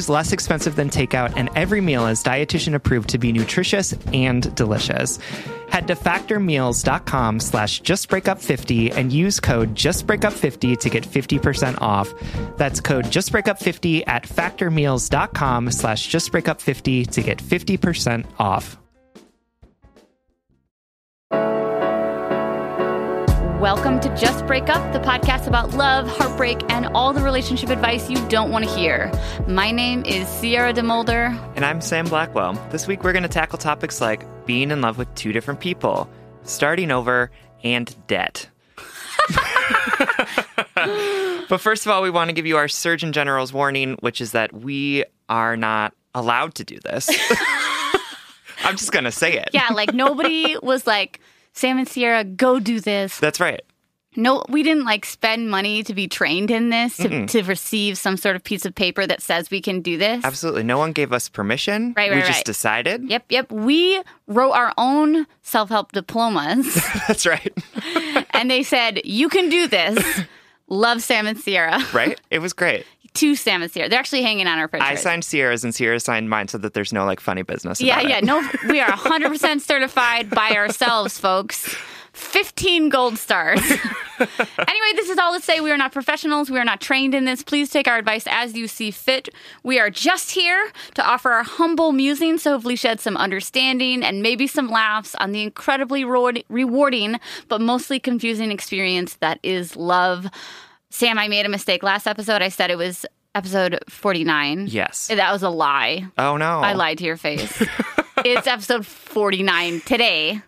is less expensive than takeout, and every meal is dietitian approved to be nutritious and delicious. Head to factormeals.com slash justbreakup50 and use code justbreakup50 to get 50% off. That's code justbreakup50 at factormeals.com slash justbreakup50 to get 50% off. Welcome to Just Break Up, the podcast about love, heartbreak, and all the relationship advice you don't want to hear. My name is Sierra DeMulder. And I'm Sam Blackwell. This week we're going to tackle topics like being in love with two different people, starting over, and debt. but first of all, we want to give you our Surgeon General's warning, which is that we are not allowed to do this. I'm just going to say it. Yeah, like nobody was like, Sam and Sierra, go do this. That's right. No, we didn't like spend money to be trained in this, to, to receive some sort of piece of paper that says we can do this. Absolutely. No one gave us permission. Right, right, We just decided. Yep, yep. We wrote our own self help diplomas That's right. and they said, you can do this. Love Sam and Sierra. right? It was great. Two Sam and Sierra. They're actually hanging on our fridge. I signed Sierra's and Sierra signed mine so that there's no like funny business. Yeah, yeah. it. No, we are 100% certified by ourselves, folks. 15 gold stars. anyway, this is all to say we are not professionals. We are not trained in this. Please take our advice as you see fit. We are just here to offer our humble musings to hopefully shed some understanding and maybe some laughs on the incredibly reward- rewarding but mostly confusing experience that is love. Sam, I made a mistake last episode. I said it was episode 49. Yes. That was a lie. Oh no. I lied to your face. it's episode 49 today.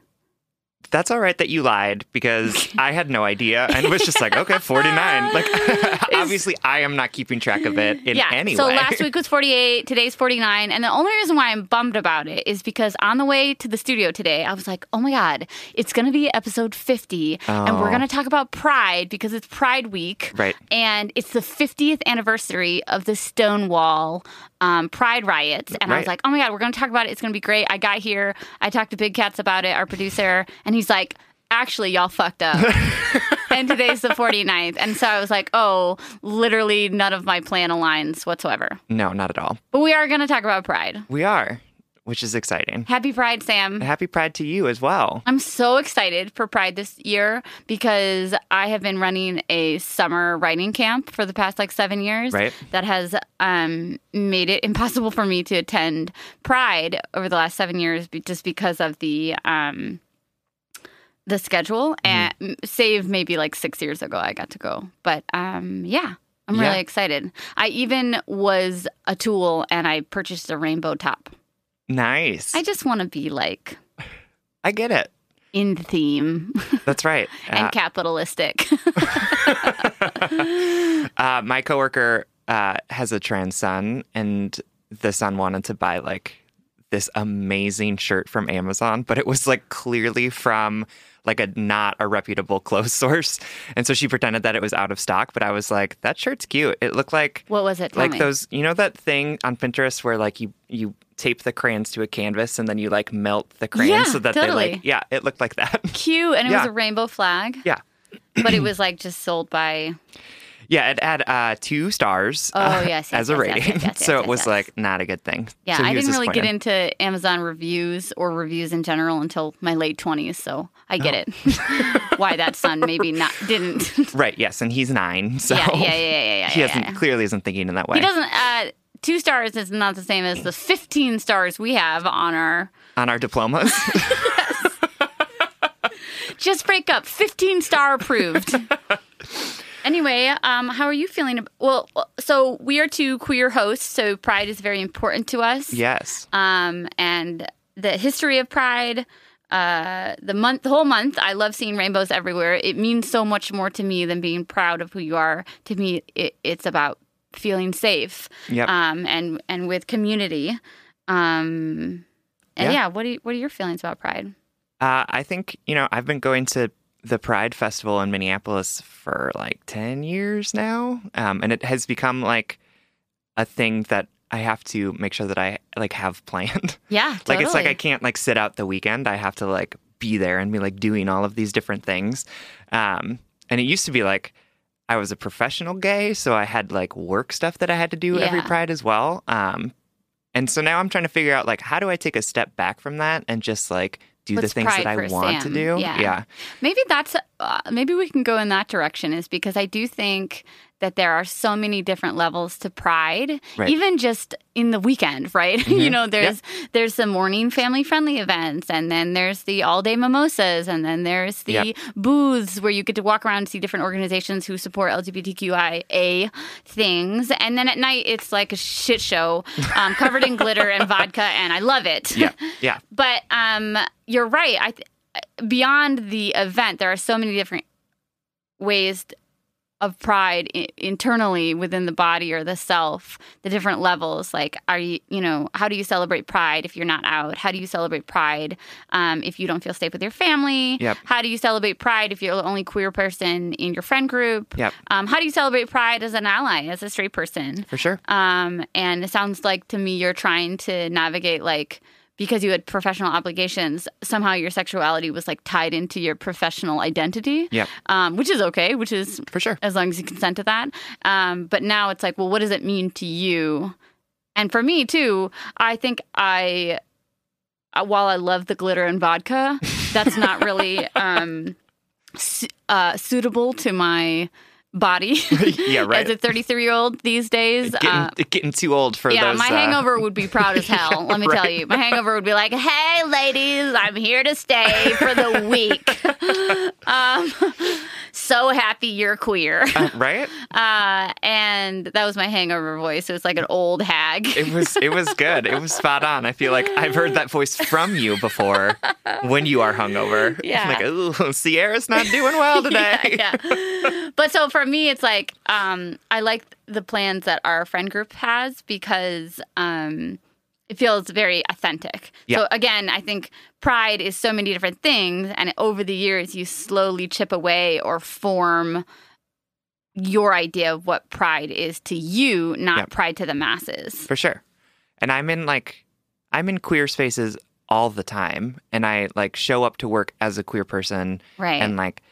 That's all right that you lied because I had no idea and was just like, okay, 49. Like, obviously, I am not keeping track of it in yeah. any so way. last week was 48, today's 49. And the only reason why I'm bummed about it is because on the way to the studio today, I was like, oh my God, it's going to be episode 50. And we're Oh. going to talk about Pride because it's Pride Week. Right. And it's the 50th anniversary of the Stonewall um, Pride riots. And I was like, oh my God, we're going to talk about it. It's going to be great. I got here, I talked to Big Cats about it, our producer, and he's like, actually, y'all fucked up. and today's the 49th. And so I was like, oh, literally none of my plan aligns whatsoever. no, not at all. But we are going to talk about Pride. We are, which is exciting. Happy Pride, Sam. Happy Pride to you as well. I'm so excited for Pride this year because I have been running a summer writing camp for the past like seven years. Right. That has um, made it impossible for me to attend Pride over the last seven years just because of the. Um, the schedule and save maybe like six years ago I got to go. But um yeah, I'm Yeah. really excited. I even was a tool and I purchased a rainbow top. Nice. I just want to be like I get it. in theme That's right. and Uh, capitalistic. uh, my coworker uh, has a trans son, and the son wanted to buy like this amazing shirt from Amazon, but it was like clearly from like a not a reputable clothes source, and so she pretended that it was out of stock. But I was like, that shirt's cute. It looked like what was it? Tell like me. those you know that thing on Pinterest where like you you tape the crayons to a canvas and then you like melt the crayons Yeah, so that they like yeah it looked like that Cute, and it was a rainbow flag, yeah but it was like just sold by. yeah it had uh two stars Oh, uh, yes, yes, as a yes, rating so it was like not a good thing Yeah, So I didn't really get into Amazon reviews or reviews in general until my late twenties, so I get it. Why that son maybe not didn't. right yes and he's nine so yeah, yeah, yeah, yeah, yeah, yeah. he yeah, hasn't yeah. clearly isn't thinking in that way He doesn't. Uh, two stars is not the same as the fifteen stars we have on our. on our diplomas Just break up. Fifteen star approved. Anyway, um, how are you feeling? ab- Well, so we are two queer hosts, so Pride is very important to us. yes um, and the history of Pride. Uh, the month, the whole month, I love seeing rainbows everywhere. It means so much more to me than being proud of who you are. To me, it, it's about feeling safe, Yep. um, and and with community. Um, and Yeah. yeah, what are what are your feelings about Pride? Uh, I think, you know, I've been going to the Pride Festival in Minneapolis for like 10 years now. Um, and it has become like a thing that I have to make sure that I like have planned. Yeah, like it's like. I can't like sit out the weekend. I have to like be there and be like doing all of these different things. Um, and it used to be like I was a professional gay, so I had like work stuff that I had to do every Pride as well. Um, and so now I'm trying to figure out like how do I take a step back from that and just like do the things that I want Sam? to do. Yeah. yeah. Maybe that's uh, maybe we can go in that direction is because I do think that there are so many different levels to pride Right. even just in the weekend right you know there's there's the morning family friendly events and then there's the all day mimosas and then there's the booths where you get to walk around and see different organizations who support LGBTQIA things and then at night it's like a shit show um, covered in glitter and vodka and I love it Yeah. Yeah. but um, you're right. I th- beyond the event, there are so many different ways of pride I- internally within the body or the self. The different levels, like are you, you know, how do you celebrate pride if you're not out? How do you celebrate pride um, if you don't feel safe with your family? Yep. How do you celebrate pride if you're the only queer person in your friend group? Yep. Um, how do you celebrate pride as an ally, as a straight person? For sure. Um, and it sounds like to me you're trying to navigate like because you had professional obligations, somehow your sexuality was like tied into your professional identity. Yep. Um, which is okay, which is For sure. as long as you consent to that. Um, but now it's like, well, what does it mean to you? And for me too, I think I, uh, while I love the glitter and vodka, that's not really um, su- uh, suitable to my body. Yeah, right. As a 33 year old these days. Getting, uh, getting too old for yeah, those. my uh, hangover would be proud as hell. let me tell you, my hangover would be like, "Hey, ladies, I'm here to stay for the week. um, so happy you're queer." uh, right? Uh, and that was my hangover voice. It was like an old hag. It was it was good. It was spot on. I feel like I've heard that voice from you before when you are hungover. Yeah. Like, ooh, Sierra's not doing well today. yeah, yeah. But so for me, it's like um, I like the plans that our friend group has because um, it feels very authentic. Yeah. So again, I think pride is so many different things, and over the years, you slowly chip away or form your idea of what pride is to you, not Yep. pride to the masses. For sure. And I'm in like I'm in queer spaces all the time and I like show up to work as a queer person Right. and like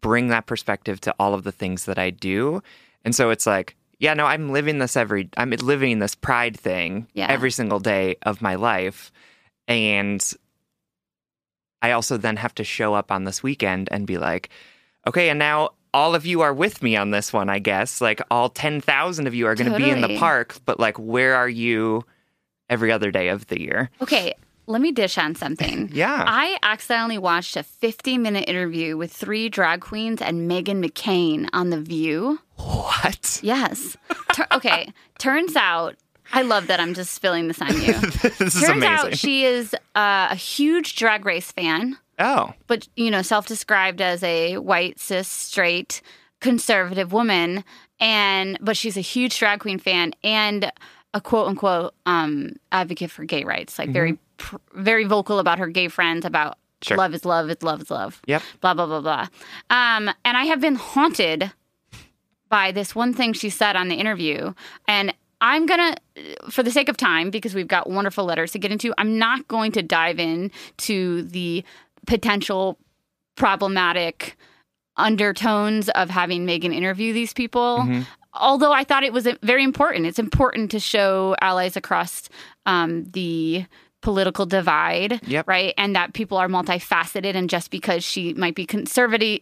bring that perspective to all of the things that I do. And so it's like, yeah, no, I'm living this every I'm living this pride thing Yeah. every single day of my life. And I also then have to show up on this weekend and be like, okay, and now all of you are with me on this one, I guess. Like all 10,000 of you are going to be in the park, but like where are you every other day of the year? okay, let me dish on something. Yeah. I accidentally watched a 50 minute interview with three drag queens and Meghan McCain on The View. what? Yes. Tur- okay. Turns out, I love that I'm just spilling this on you. this is Turns amazing. out she is uh, a huge drag race fan. Oh. but you know, self-described as a white cis straight conservative woman, and but she's a huge drag queen fan and a quote unquote um, advocate for gay rights, like very pr- very vocal about her gay friends about Sure. love is love is love is love. Yep. Blah blah blah blah. Um, and I have been haunted by this one thing she said on the interview, and I'm gonna, for the sake of time, because we've got wonderful letters to get into, I'm not going to dive in to the potential problematic undertones of having Meghan interview these people. Mm-hmm. Although I thought it was very important. It's important to show allies across um, the political divide, Yep. right? And that people are multifaceted, and just because she might be conservative,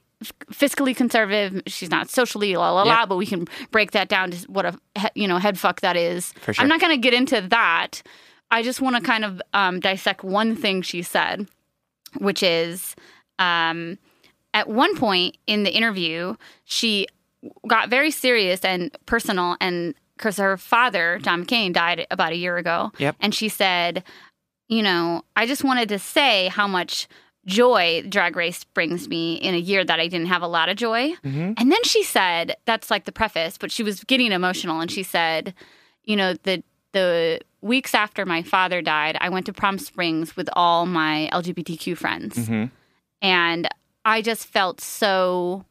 fiscally conservative, she's not socially la la la. But we can break that down to what a you know head fuck that is. Sure. I'm not going to get into that. I just want to kind of um, dissect one thing she said, which is um, at one point in the interview, she got very serious and personal, and because her father, John McCain, died about a year ago. Yep. And she said, you know, I just wanted to say how much joy Drag Race brings me in a year that I didn't have a lot of joy. Mhm. And then she said, that's like the preface, but she was getting emotional and she said, you know, the the weeks after my father died, I went to Palm Springs with all my LGBTQ friends. Mhm. And I just felt so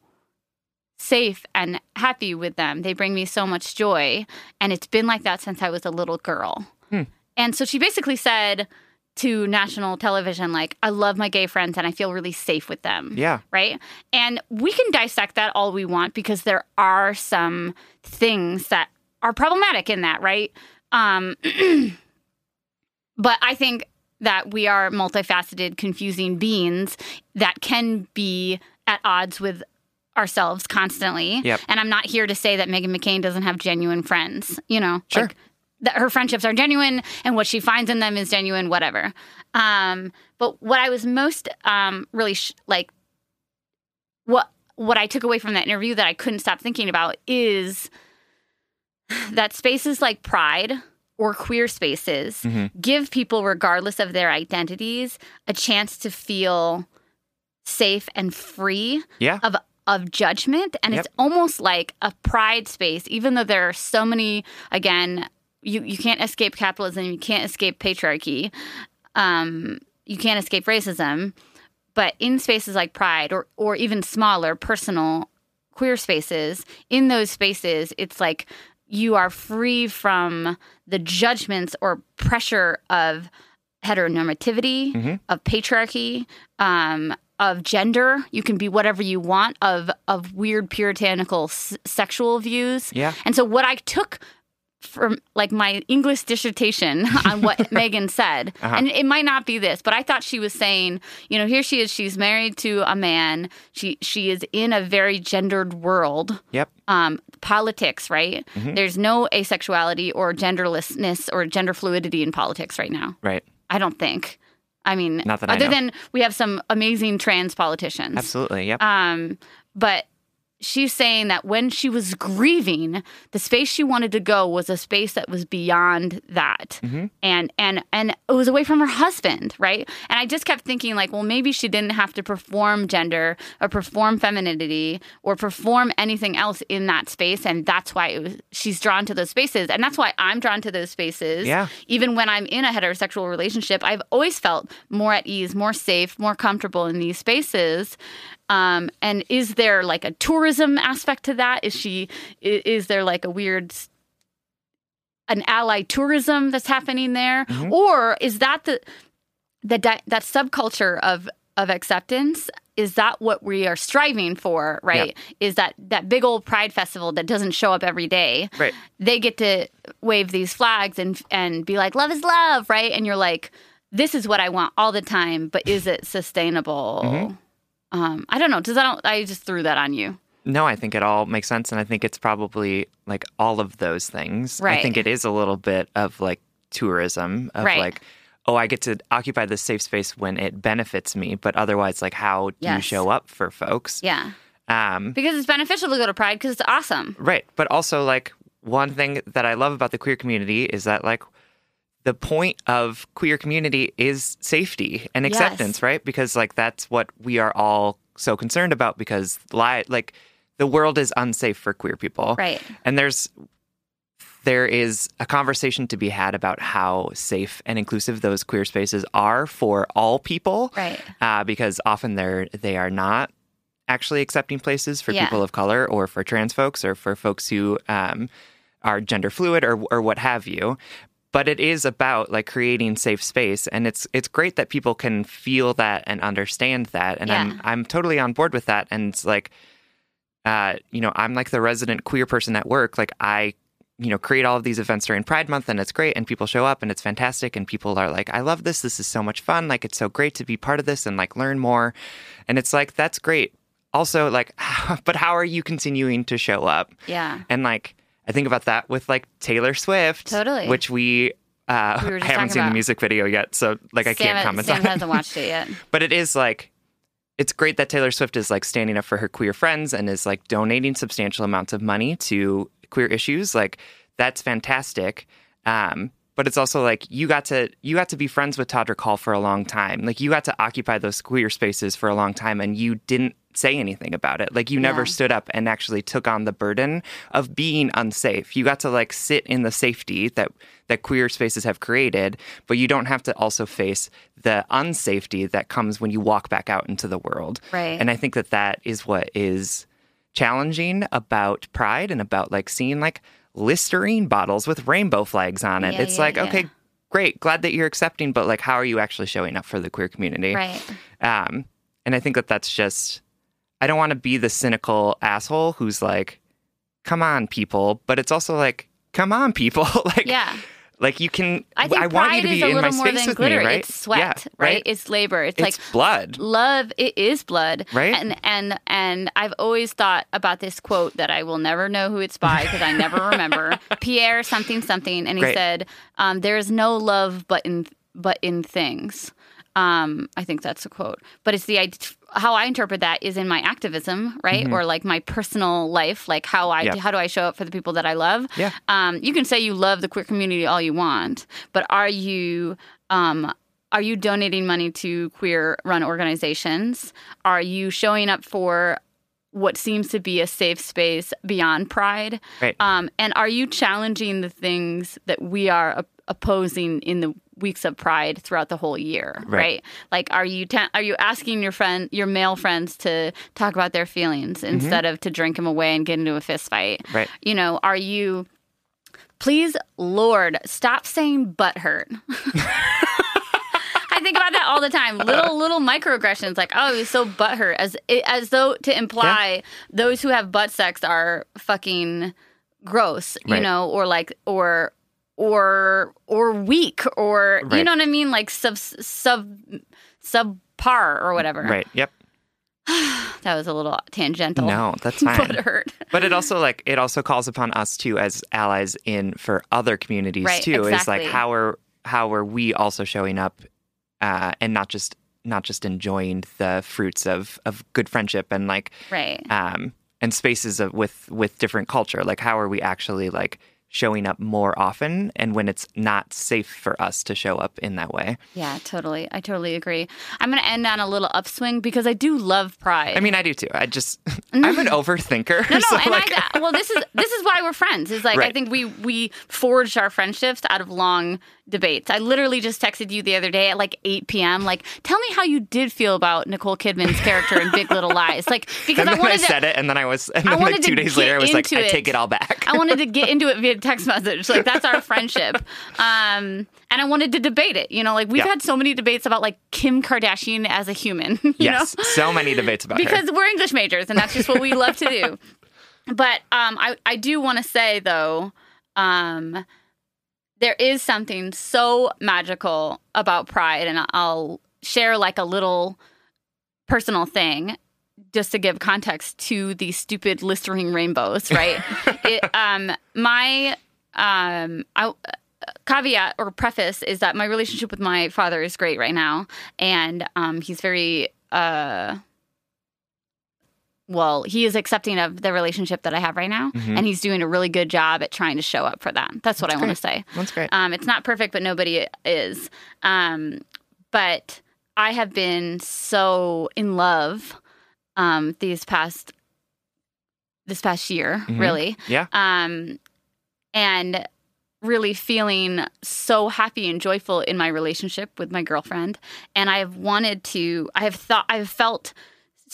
safe and happy with them. They bring me so much joy. And it's been like that since I was a little girl. Hmm. And so she basically said to national television, like, I love my gay friends and I feel really safe with them Yeah. right? And we can dissect that all we want because there are some things that are problematic in that, right? Um, but I think that we are multifaceted, confusing beings that can be at odds with ourselves constantly. Yep. And I'm not here to say that Meghan McCain doesn't have genuine friends, you know? Sure. Like, that her friendships are genuine and what she finds in them is genuine, whatever. Um, but what I was most um, really sh- like what what I took away from that interview that I couldn't stop thinking about is that spaces like Pride or queer spaces Mhm. give people, regardless of their identities, a chance to feel safe and free Yeah. of of judgment and it's almost like a pride space even though there are so many again you you can't escape capitalism you can't escape patriarchy um you can't escape racism but in spaces like pride or or even smaller personal queer spaces in those spaces it's like you are free from the judgments or pressure of heteronormativity Mhm. of patriarchy um, of gender you can be whatever you want of of weird puritanical s- sexual views Yeah. and so what i took from like my English dissertation on what Meghan said, Uh-huh. and it might not be this, but I thought she was saying, you know, here she is, she's married to a man, she she is in a very gendered world, Yep. um, politics, right? Mhm. There's no asexuality or genderlessness or gender fluidity in politics right now. Right. I don't think. I mean, Not that I other know. than we have some amazing trans politicians. Absolutely. Yep. Um, but she's saying that when she was grieving, the space she wanted to go was a space that was beyond that, Mhm. and and and it was away from her husband, right? And I just kept thinking, like, well, maybe she didn't have to perform gender or perform femininity or perform anything else in that space, and that's why it was, she's drawn to those spaces, and that's why I'm drawn to those spaces. Yeah. Even when I'm in a heterosexual relationship, I've always felt more at ease, more safe, more comfortable in these spaces. Um, and is there like a tourism aspect to that? Is she? Is there like a weird, an ally tourism that's happening there, Mhm. or is that the the that subculture of of acceptance? Is that what we are striving for? Right? Is that that big old pride festival that doesn't show up every day? Right. they get to wave these flags and and be like, "Love is love," right? And you're like, "This is what I want all the time," but is it sustainable? Mhm. Um, I don't know. Does that? I just threw that on you. No, I think it all makes sense. And I think it's probably like all of those things. Right. I think it is a little bit of like tourism of Right. like, oh, I get to occupy this safe space when it benefits me. But otherwise, like, how do you show up for folks? Yeah, Um, because it's beneficial to go to Pride because it's awesome. Right. But also, like, one thing that I love about the queer community is that, like, the point of queer community is safety and Yes. acceptance, right? Because like that's what we are all so concerned about because li- like the world is unsafe for queer people. Right. And there's there is a conversation to be had about how safe and inclusive those queer spaces are for all people. Right. Uh, because often they're they are not actually accepting places for Yeah. people of color or for trans folks or for folks who um, are gender fluid or or what have you. But it is about like creating safe space, and it's it's great that people can feel that and understand that, and Yeah. I'm I'm totally on board with that. And it's like, uh, you know, I'm like the resident queer person at work. Like I, you know, create all of these events during Pride Month, and it's great, and people show up, and it's fantastic, and people are like, I love this. This is so much fun. Like it's so great to be part of this and like learn more, and it's like that's great. Also, like, but how are you continuing to show up? Yeah. And like, I think about that with like Taylor Swift, Totally. which we. Uh, We I haven't seen the music video yet, so like I Sam, can't comment Sam on it hasn't watched it yet. but it is like it's great that Taylor Swift is like standing up for her queer friends and is like donating substantial amounts of money to queer issues. Like that's fantastic. Um, but it's also like you got to you got to be friends with Todrick Hall for a long time. Like you got to occupy those queer spaces for a long time, and you didn't say anything about it. Like you never Yeah. stood up and actually took on the burden of being unsafe. You got to like sit in the safety that that queer spaces have created, but you don't have to also face the unsafety that comes when you walk back out into the world. Right. And I think that that is what is challenging about pride and about like seeing like Listerine bottles with rainbow flags on it. Yeah, it's yeah, like, yeah. okay, great, glad that you're accepting, but like, how are you actually showing up for the queer community? Right. Um, and I think that that's just, I don't want to be the cynical asshole who's like, come on, people. But it's also like, come on, people. like, Yeah. Like you can, I think want pride you to be in my space than with glitter. me, right? It's sweat, Yeah, right? It's labor. It's, It's like blood. love it is blood Right? and and and i've always thought about this quote that i will never know who it's by because i never remember pierre something something and he Great. said um, there is no love but in but in things um, i think that's a quote but it's the id- how i interpret that is in my activism right or like my personal life like how i Mm-hmm. Yeah. how do i show up for the people that i love Yeah. um, you can say you love the queer community all you want, but are you um, are you donating money to queer run organizations? Are you showing up for what seems to be a safe space beyond Pride? Right. Um, and are you challenging the things that we are opposing in the weeks of Pride throughout the whole year? Right. Like, are you ta- are you asking your friend, your male friends, to talk about their feelings mm-hmm. instead of to drink them away and get into a fist fight? Right. You know, are you? Please, Lord, stop saying butt hurt. I think about that all the time. Little little microaggressions, like oh, he's so butthurt, as as though to imply those who have butt sex are fucking gross, you Right. know, or like or or or weak, or you know what I mean, like sub sub subpar or whatever. Right. Yep. That was a little tangential. No, that's fine. butt hurt. But it also like it also calls upon us too as allies in for other communities Right, too. Is like how are how are we also showing up uh, and not just not just enjoying the fruits of of good friendship and like Right. um and spaces of with with different culture. Like how are we actually like showing up more often and when it's not safe for us to show up in that way. Yeah, totally. I totally agree. I'm going to end on a little upswing because I do love Pride. I mean, I do too. I just I'm an overthinker. no, no, so and like, I, well, this is this is why we're friends. Is like I think we we forged our friendships out of long debates. I literally just texted you the other day at like 8 p.m. Like, tell me how you did feel about Nicole Kidman's character in Big Little Lies. Like, because I then I, wanted to, said it, and then I was, and I then like two days later, I was like, into I take it. it all back. I wanted to get into it via text message. Like that's our friendship. Um, and I wanted to debate it. You know, like we've Yeah. had so many debates about like Kim Kardashian as a human. You yes, know? so many debates about because her. we're English majors and that's just what we love to do. But um, I, I do want to say though, um, there is something so magical about pride, and I'll share like a little personal thing just to give context to these stupid Listerine rainbows, right? it, um, my um, I, caveat or preface is that my relationship with my father is great right now, and um, he's very uh, well, he is accepting of the relationship that I have right now, and he's doing a really good job at trying to show up for that. That's what I want to say. That's great. Um, it's not perfect, but nobody is. Um, but I have been so in love um, these past this past year, Mhm. really, Yeah. um, and really feeling so happy and joyful in my relationship with my girlfriend. And I have wanted to. I have thought. I have felt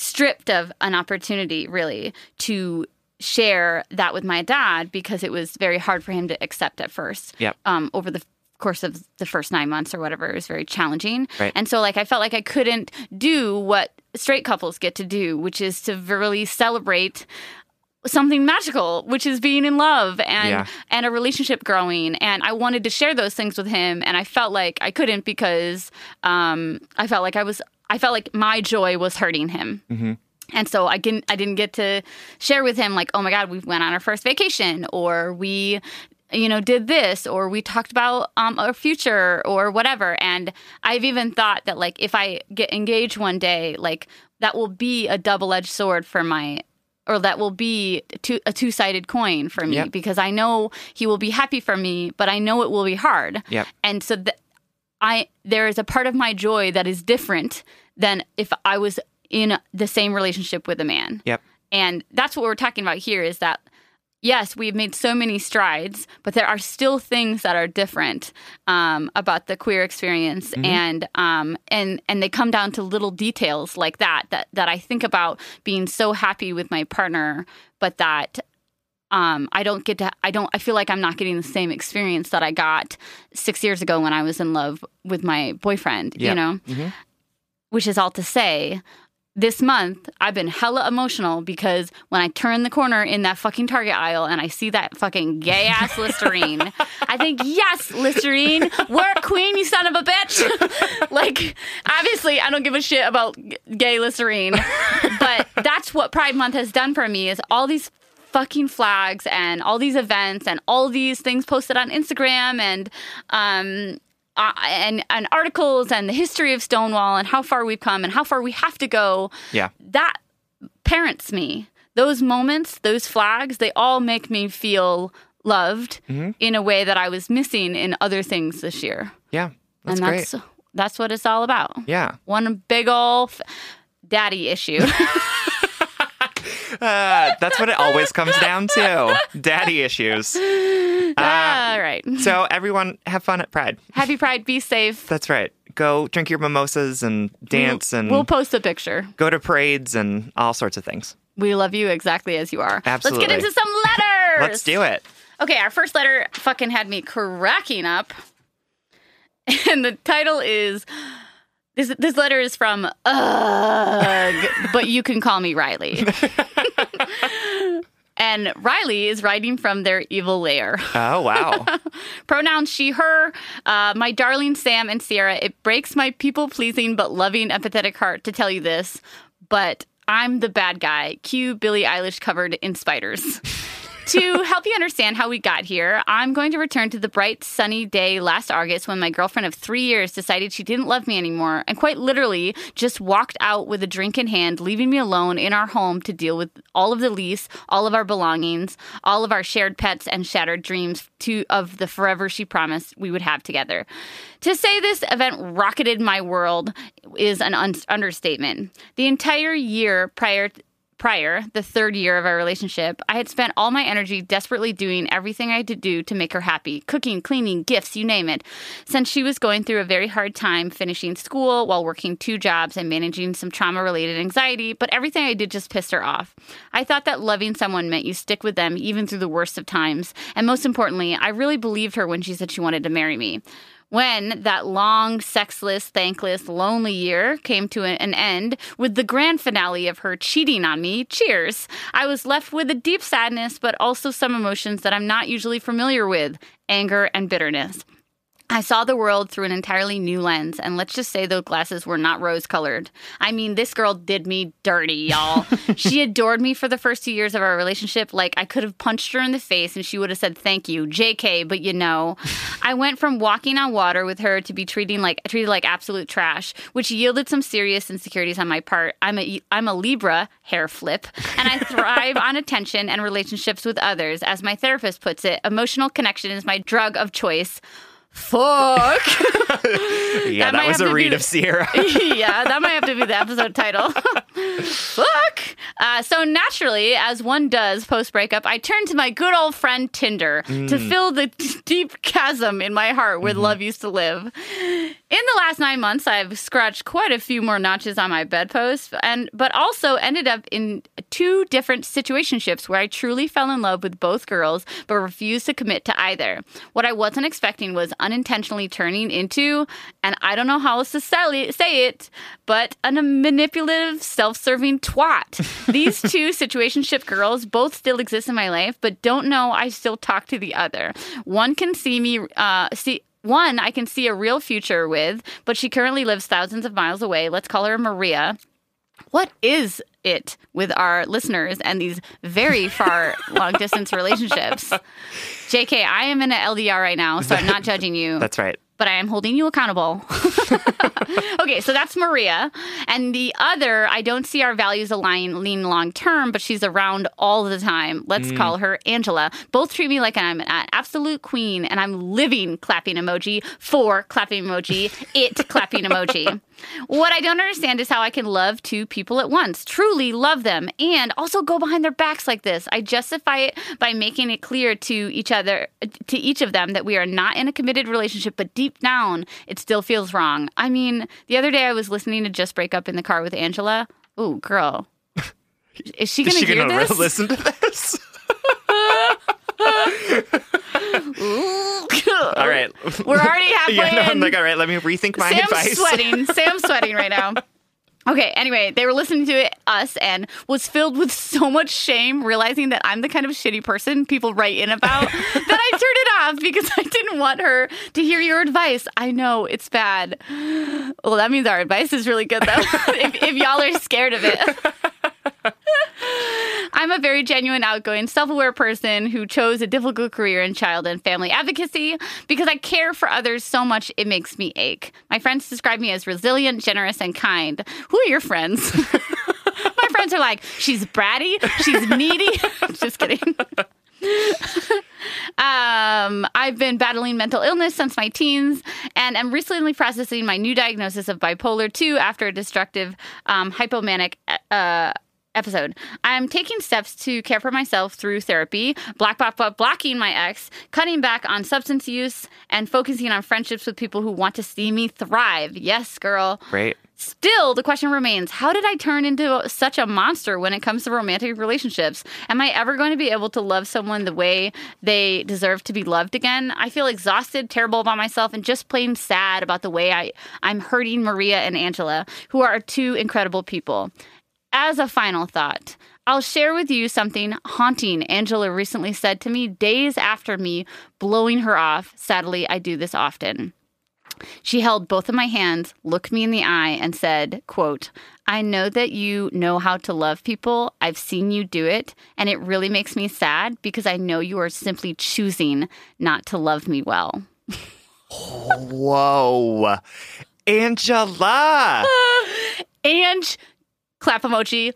stripped of an opportunity, really, to share that with my dad because it was very hard for him to accept at first Yep. um, over the course of the first nine months or whatever. It was very challenging. Right. And so, like, I felt like I couldn't do what straight couples get to do, which is to really celebrate something magical, which is being in love and Yeah. and a relationship growing. And I wanted to share those things with him, and I felt like I couldn't because um, I felt like I was I felt like my joy was hurting him. Mhm. And so I didn't I didn't get to share with him like, oh my God, we went on our first vacation or we you know did this or we talked about um, our future or whatever and i've even thought that like if i get engaged one day like that will be a double-edged sword for my or that will be two, a two-sided coin for me Yep. because i know he will be happy for me but i know it will be hard Yep. and so th- I there is a part of my joy that is different than if I was in the same relationship with a man. Yep. And that's what we're talking about here is that yes, we've made so many strides, but there are still things that are different um, about the queer experience, and um, and and they come down to little details like that that that I think about being so happy with my partner, but that um, I don't get to, I don't, I feel like I'm not getting the same experience that I got six years ago when I was in love with my boyfriend, Yeah. you know? Mhm. Which is all to say, this month I've been hella emotional because when I turn the corner in that fucking Target aisle and I see that fucking gay ass Listerine, I think, yes, Listerine, work queen, you son of a bitch. like, obviously, I don't give a shit about gay Listerine, but that's what Pride Month has done for me is all these fucking flags and all these events and all these things posted on Instagram and um uh, and and articles and the history of Stonewall and how far we've come and how far we have to go Yeah. that parents me. Those moments, those flags, they all make me feel loved Mhm. in a way that I was missing in other things this year. Yeah. That's and great. that's that's what it's all about. Yeah. One big ol' f- daddy issue. Uh, that's what it always comes down to. Daddy issues. Uh, all right. so everyone have fun at Pride. Happy Pride. Be safe. That's right. Go drink your mimosas and dance and We'll post a picture. go to parades and all sorts of things. We love you exactly as you are. Absolutely. Let's get into some letters. Let's do it. Okay, our first letter fucking had me cracking up. And the title is this this letter is from Ugh, but you can call me Riley. and Riley is writing from their evil lair. Oh, wow. Pronouns she, her. Uh, my darling Sam and Sierra, it breaks my people pleasing but loving, empathetic heart to tell you this, but I'm the bad guy. Cue Billie Eilish covered in spiders. to help you understand how we got here, I'm going to return to the bright, sunny day last August when my girlfriend of three years decided she didn't love me anymore and quite literally just walked out with a drink in hand, leaving me alone in our home to deal with all of the lease, all of our belongings, all of our shared pets and shattered dreams to of the forever she promised we would have together. To say this event rocketed my world is an un- understatement. The entire year prior prior, the third year of our relationship, I had spent all my energy desperately doing everything I had to do to make her happy cooking, cleaning, gifts, you name it. Since she was going through a very hard time finishing school while working two jobs and managing some trauma related anxiety, but everything I did just pissed her off. I thought that loving someone meant you stick with them even through the worst of times. And most importantly, I really believed her when she said she wanted to marry me. When that long, sexless, thankless, lonely year came to an end with the grand finale of her cheating on me, cheers, I was left with a deep sadness, but also some emotions that I'm not usually familiar with anger and bitterness. I saw the world through an entirely new lens, and let's just say those glasses were not rose colored. I mean, this girl did me dirty, y'all. she adored me for the first two years of our relationship. Like, I could have punched her in the face and she would have said, Thank you, JK, but you know. I went from walking on water with her to be treating like treated like absolute trash, which yielded some serious insecurities on my part. I'm a I'm a Libra, hair flip, and I thrive on attention and relationships with others. As my therapist puts it, emotional connection is my drug of choice. Fuck. yeah, That that, was a read be of Sierra. yeah, that might have to be the episode title. Fuck. Uh, so naturally, as one does post breakup, I turned to my good old friend Tinder to fill the deep chasm in my heart where love used to live. In the last nine months, I've scratched quite a few more notches on my bedpost, and but also ended up in two different situationships where I truly fell in love with both girls, but refused to commit to either. What I wasn't expecting was unintentionally turning into, and I don't know how else to say say it, but a manipulative, self-serving twat. These two situationship girls both still exist in my life, but don't know I still talk to the other. One can see me, uh, see one I can see a real future with, but she currently lives thousands of miles away. Let's call her Maria. What is it with our listeners and these very far long distance relationships? JK, I am in an LDR right now, so I'm not judging you That's right. but I am holding you accountable. okay, so that's Maria. And the other, I don't see our values align lean long term, but she's around all the time. Let's mm. call her Angela. Both treat me like I'm an absolute queen, and I'm living clapping emoji for clapping emoji, it clapping emoji. What I don't understand is how I can love two people at once, truly love them, and also go behind their backs like this. I justify it by making it clear to each other, to each of them, that we are not in a committed relationship, but deep down, it still feels wrong. I mean, the other day I was listening to Just Break Up in the car with Angela. Ooh, girl. Is she gonna she hear gonna this? listen to this? all right. We're already halfway yeah, no, I'm in. like, all right, let me rethink my Sam's advice. sweating. Sam's sweating right now. Okay, anyway, they were listening to it, us and was filled with so much shame, realizing that I'm the kind of shitty person people write in about that I turned it off because I didn't want her to hear your advice. I know it's bad. Well, that means our advice is really good, though, if, if y'all are scared of it. I'm a very genuine, outgoing, self aware person who chose a difficult career in child and family advocacy because I care for others so much it makes me ache. My friends describe me as resilient, generous, and kind. Who are your friends? My friends are like, she's bratty, she's needy. Just kidding. Um, I've been battling mental illness since my teens and am recently processing my new diagnosis of bipolar 2 after a destructive um, hypomanic uh, episode. I'm taking steps to care for myself through therapy, block, block, block, blocking my ex, cutting back on substance use, and focusing on friendships with people who want to see me thrive. Yes, girl. Right. Still, the question remains how did I turn into such a monster when it comes to romantic relationships? Am I ever going to be able to love someone the way they deserve to be loved again? I feel exhausted, terrible about myself, and just plain sad about the way I, I'm hurting Maria and Angela, who are two incredible people. As a final thought, I'll share with you something haunting Angela recently said to me days after me blowing her off. Sadly, I do this often. She held both of my hands, looked me in the eye, and said, quote, I know that you know how to love people. I've seen you do it, and it really makes me sad because I know you are simply choosing not to love me well. Whoa. Angela. And clap emoji,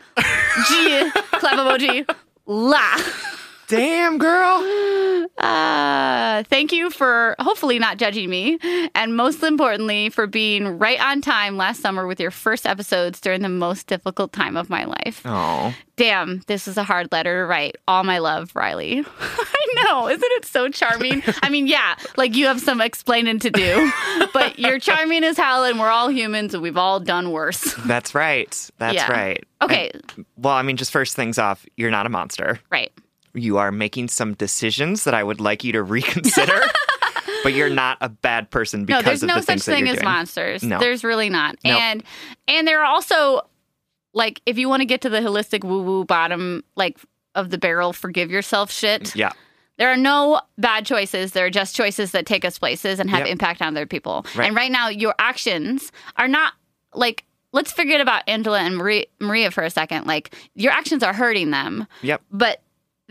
G. Clap emoji, la. Damn, girl. Uh, thank you for hopefully not judging me, and most importantly, for being right on time last summer with your first episodes during the most difficult time of my life. Oh. Damn, this is a hard letter to write. All my love, Riley. I know, isn't it so charming? I mean, yeah, like you have some explaining to do, but you're charming as hell, and we're all humans, and we've all done worse. That's right. That's Yeah. right. Okay, And- well, I mean, just first things off, you're not a monster. right. You are making some decisions that I would like you to reconsider, but you're not a bad person No, because there's of no the such thing as doing. monsters. No. There's really not. Nope. And and there are also like if you want to get to the holistic woo woo bottom like of the barrel forgive yourself shit. Yeah. There are no bad choices. There are just choices that take us places and have Yep. impact on other people. Right. And right now, your actions are not like, let's forget about Angela and Maria, Maria for a second. Like, your actions are hurting them. Yep. But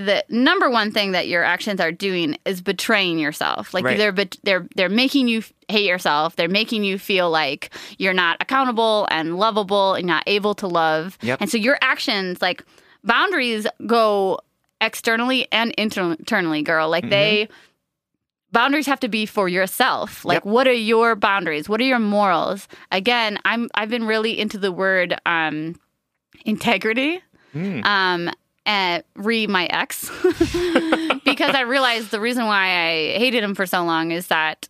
the number one thing that your actions are doing is betraying yourself. Like Right. they're bet- they're they're making you hate yourself. They're making you feel like you're not accountable and lovable and not able to love. Yep. And so your actions, like boundaries, go externally and inter- internally, girl. Like they boundaries have to be for yourself. Like Yep. what are your boundaries? What are your morals? Again, I'm I've been really into the word um integrity Mm. um uh, re my ex because I realized the reason why I hated him for so long is that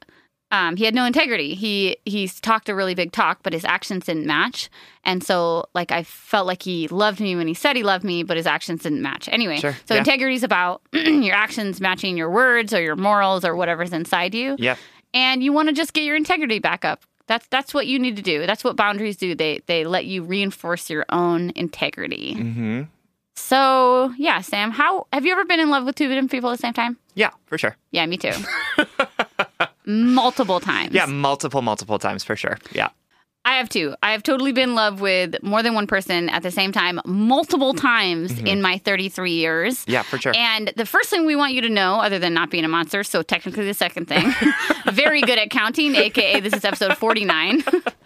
um, he had no integrity. He he's talked a really big talk, but his actions didn't match, and so like I felt like he loved me when he said he loved me, but his actions didn't match. Anyway, Sure, so yeah. integrity is about your actions matching your words or your morals or whatever's inside you Yeah. and you want to just get your integrity back up. That's that's what you need to do. That's what boundaries do. They they let you reinforce your own integrity. hmm So yeah, Sam, how have you ever been in love with two different people at the same time? Yeah, for sure. Yeah, me too. multiple times. Yeah, multiple, multiple times for sure. Yeah. I have too. I have totally been in love with more than one person at the same time, multiple times in my 33 years. Mm-hmm. Yeah, for sure. And the first thing we want you to know, other than not being a monster, so technically the second thing, very good at counting, aka this is episode 49.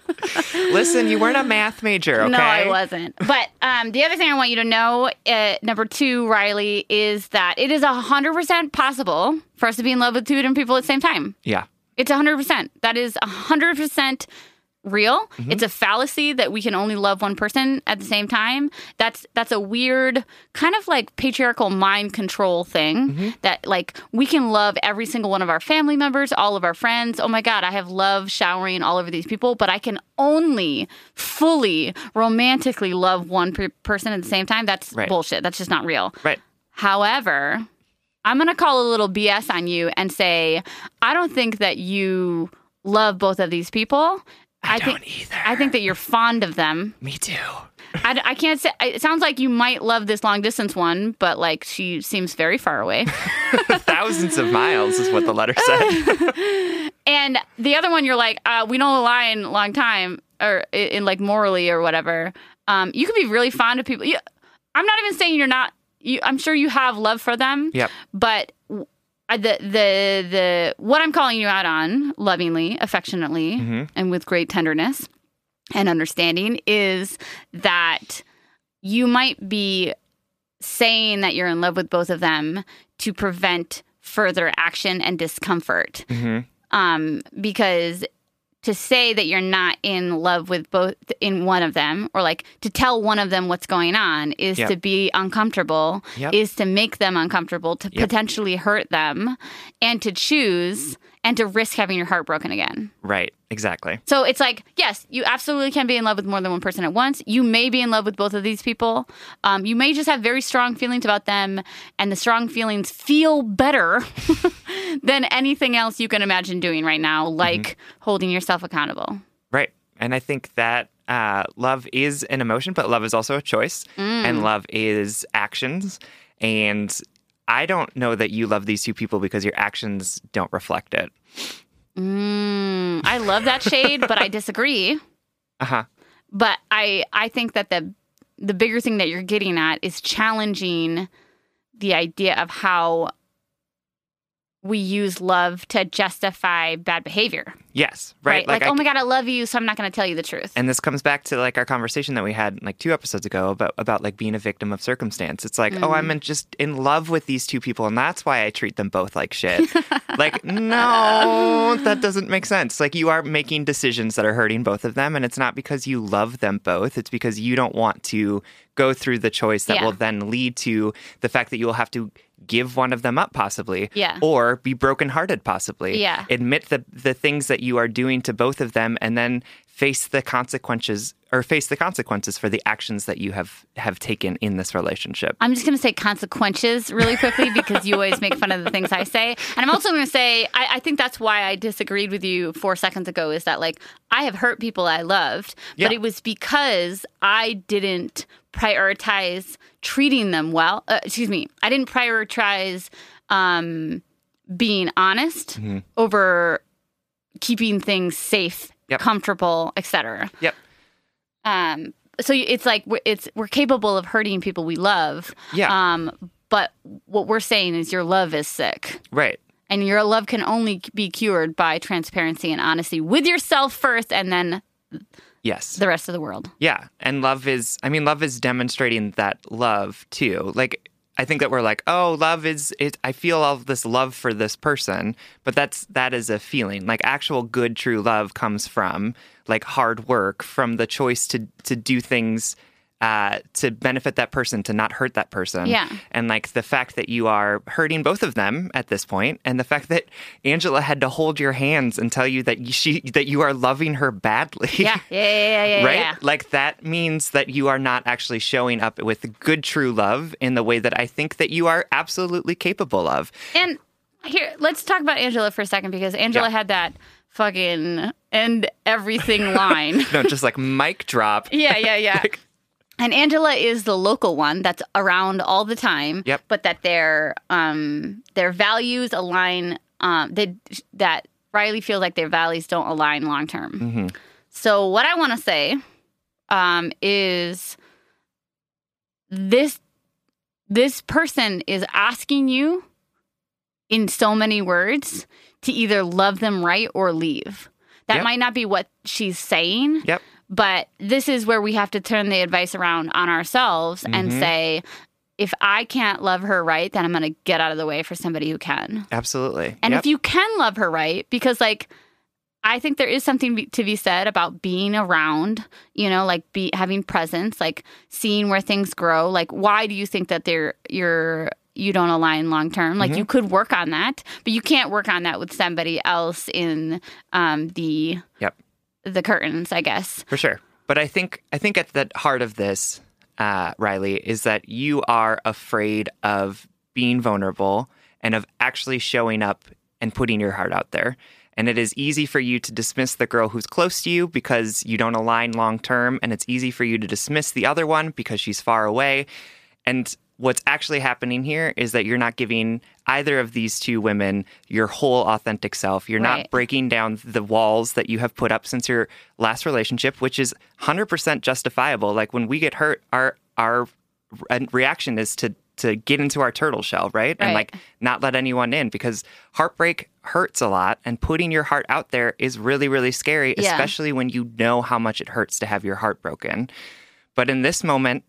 Listen, you weren't a math major, okay? No, I wasn't. But um, the other thing I want you to know, uh, number two, Riley, is that it is 100% possible for us to be in love with two different people at the same time. Yeah. It's 100%. That is 100% real. Mm-hmm. It's a fallacy that we can only love one person at the same time. That's that's a weird kind of like patriarchal mind control thing mm-hmm. that like we can love every single one of our family members, all of our friends. Oh my god, I have love showering all over these people, but I can only fully romantically love one per- person at the same time. That's Right. bullshit. That's just not real. Right. However, I'm going to call a little BS on you and say, I don't think that you love both of these people. I, think don't either. I think that you're fond of them. Me too. I, I can't say. It sounds like you might love this long distance one, but like she seems very far away. Thousands of miles is what the letter said. and the other one, you're like, uh, we don't align a long time, or in, in like morally or whatever. Um, you could be really fond of people. You, I'm not even saying you're not. You, I'm sure you have love for them. Yep. but the the the what I'm calling you out on, lovingly, affectionately, Mhm. and with great tenderness and understanding, is that you might be saying that you're in love with both of them to prevent further action and discomfort. hmm Um, because to say that you're not in love with both in one of them or like to tell one of them what's going on is Yep. to be uncomfortable Yep. is to make them uncomfortable to Yep. potentially hurt them and to choose and to risk having your heart broken again Right. Exactly. so it's like yes you absolutely can be in love with more than one person at once you may be in love with both of these people um, you may just have very strong feelings about them and the strong feelings feel better than anything else you can imagine doing right now like holding yourself accountable Right. And I think that uh, love is an emotion, but love is also a choice, and love is actions. And I don't know that you love these two people because your actions don't reflect it. mm, i love that shade but i disagree Uh huh. but i i think that the the bigger thing that you're getting at is challenging the idea of how we use love to justify bad behavior Yes. Right. Like, I oh my God, I love you, so I'm not going to tell you the truth. And this comes back to like our conversation that we had like two episodes ago about about like being a victim of circumstance. It's like, oh, I'm mm. in, just in love with these two people, and that's why I treat them both like shit. like, no, that doesn't make sense. Like, you are making decisions that are hurting both of them, and it's not because you love them both. It's because you don't want to go through the choice that Yeah. will then lead to the fact that you will have to give one of them up possibly Yeah. or be brokenhearted possibly Yeah. admit the the things that you are doing to both of them and then face the consequences or face the consequences for the actions that you have have taken in this relationship I'm just going to say consequences really quickly because you always make fun of the things I say. And I'm also going to say, I, I think that's why I disagreed with you four seconds ago is that, like, I have hurt people I loved, Yeah. but it was because I didn't prioritize treating them well. Uh, excuse me. I didn't prioritize um, being honest over keeping things safe, Yep. comfortable, etc. Yep. Um, so it's like we're- it's we're capable of hurting people we love. Yeah. Um, but what we're saying is your love is sick. Right. And your love can only be cured by transparency and honesty with yourself first and then Yes. the rest of the world. Yeah. And love is, I mean, love is demonstrating that love too. Like, I think that we're like, oh, love is, it, I feel all this love for this person, but that's, that is a feeling. Like, actual good, true love comes from like hard work, from the choice to, to do things uh, to benefit that person, to not hurt that person. Yeah. And like the fact that you are hurting both of them at this point, and the fact that Angela had to hold your hands and tell you that she, that you are loving her badly. Yeah. Yeah. Yeah. Yeah. yeah, right? yeah. Like that means that you are not actually showing up with good true love in the way that I think that you are absolutely capable of. And here, let's talk about Angela for a second because Angela Yeah. had that fucking end everything line. No, just like mic drop. yeah, yeah, yeah. and Angela is the local one that's around all the time. Yep. But that their um their values align um they, that Riley feels like their values don't align long term. hmm So what I want to say um, is this this person is asking you in so many words to either love them right or leave. That Yep. might not be what she's saying, Yep. But this is where we have to turn the advice around on ourselves and Mhm. say if I can't love her right, then I'm going to get out of the way for somebody who can. Absolutely. And Yep. if you can love her right, because like I think there is something to be said about being around, you know, like be having presence, like seeing where things grow. Like, why do you think that they're you're you don't align long term? Like, Mm-hmm. you could work on that, but you can't work on that with somebody else in um, the Yep. The curtains, I guess. For sure. But I think I think at the heart of this, uh, Riley, is that you are afraid of being vulnerable and of actually showing up and putting your heart out there. And it is easy for you to dismiss the girl who's close to you because you don't align long term, and it's easy for you to dismiss the other one because she's far away. And what's actually happening here is that you're not giving either of these two women your whole authentic self. You're Right. not breaking down the walls that you have put up since your last relationship, which is 100% justifiable. Like when we get hurt, our our reaction is to to get into our turtle shell, right? And like not let anyone in because heartbreak hurts a lot and putting your heart out there is really really scary, Yeah. especially when you know how much it hurts to have your heart broken. But in this moment,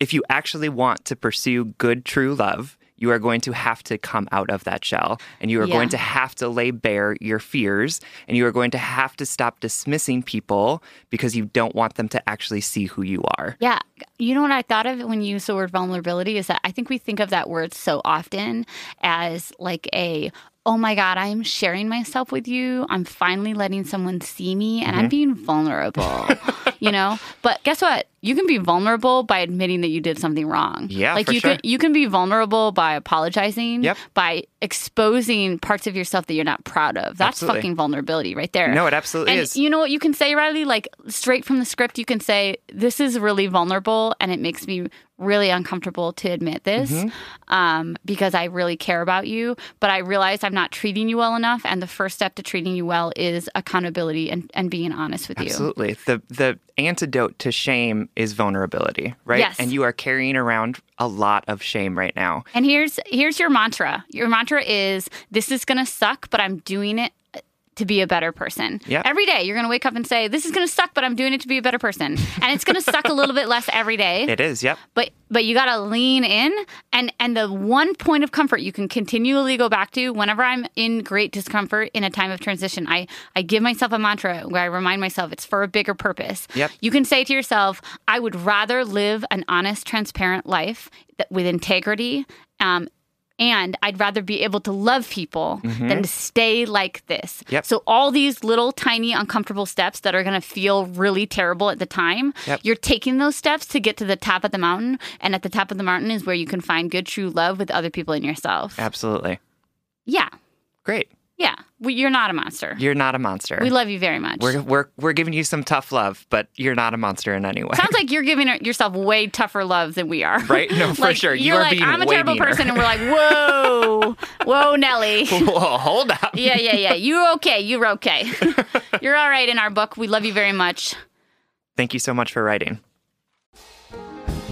if you actually want to pursue good, true love, you are going to have to come out of that shell and you are Yeah. going to have to lay bare your fears and you are going to have to stop dismissing people because you don't want them to actually see who you are. Yeah. You know what I thought of when you use the word vulnerability is that I think we think of that word so often as like a, oh my God, I'm sharing myself with you. I'm finally letting someone see me and Mm-hmm. I'm being vulnerable, you know? But guess what? You can be vulnerable by admitting that you did something wrong. Yeah, like you sure. can you can be vulnerable by apologizing, Yep. by exposing parts of yourself that you're not proud of. That's Absolutely. fucking vulnerability right there. No, it absolutely is. And is. you know what you can say, Riley? Like straight from the script, you can say, This is really vulnerable and it makes me really uncomfortable to admit this Mm-hmm. um, because I really care about you. But I realize I'm not treating you well enough. And the first step to treating you well is accountability and, and being honest with you. Absolutely. The the antidote to shame is vulnerability, right? Yes. And you are carrying around a lot of shame right now. And here's here's your mantra. Your mantra is this is going to suck, but I'm doing it to be a better person. Yep. Every day you're going to wake up and say this is going to suck, but I'm doing it to be a better person. And it's going to suck a little bit less every day. It is, yep. but but you got to lean in and and the one point of comfort you can continually go back to whenever i'm in great discomfort in a time of transition i i give myself a mantra where i remind myself it's for a bigger purpose Yep. you can say to yourself i would rather live an honest transparent life that, with integrity um, and I'd rather be able to love people than mm-hmm. to stay like this. Yep. So all these little tiny uncomfortable steps that are going to feel really terrible at the time, Yep. you're taking those steps to get to the top of the mountain, and at the top of the mountain is where you can find good true love with other people and yourself. Absolutely. Yeah. Great. Yeah, we, you're not a monster. You're not a monster. we love you very much. we're, we're, we're giving you some tough love, but you're not a monster in any way. Sounds like you're giving yourself way tougher love than we are. Right? No, for Like, sure. You You're are like, I'm a terrible meaner." person, and we're like, whoa, whoa, Nelly. Whoa, hold up. Yeah, yeah, yeah. You're okay. You're okay. You're all right in our book. We love you very much. Thank you so much for writing.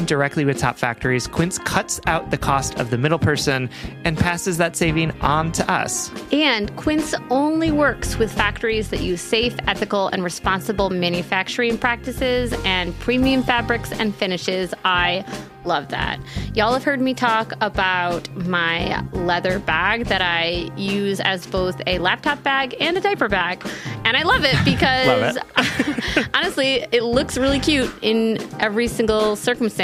directly with top factories, Quince cuts out the cost of the middle person and passes that saving on to us. And Quince only works with factories that use safe, ethical, and responsible manufacturing practices and premium fabrics and finishes. I love that. Y'all have heard me talk about my leather bag that I use as both a laptop bag and a diaper bag. And I love it because honestly, it looks really cute in every single circumstance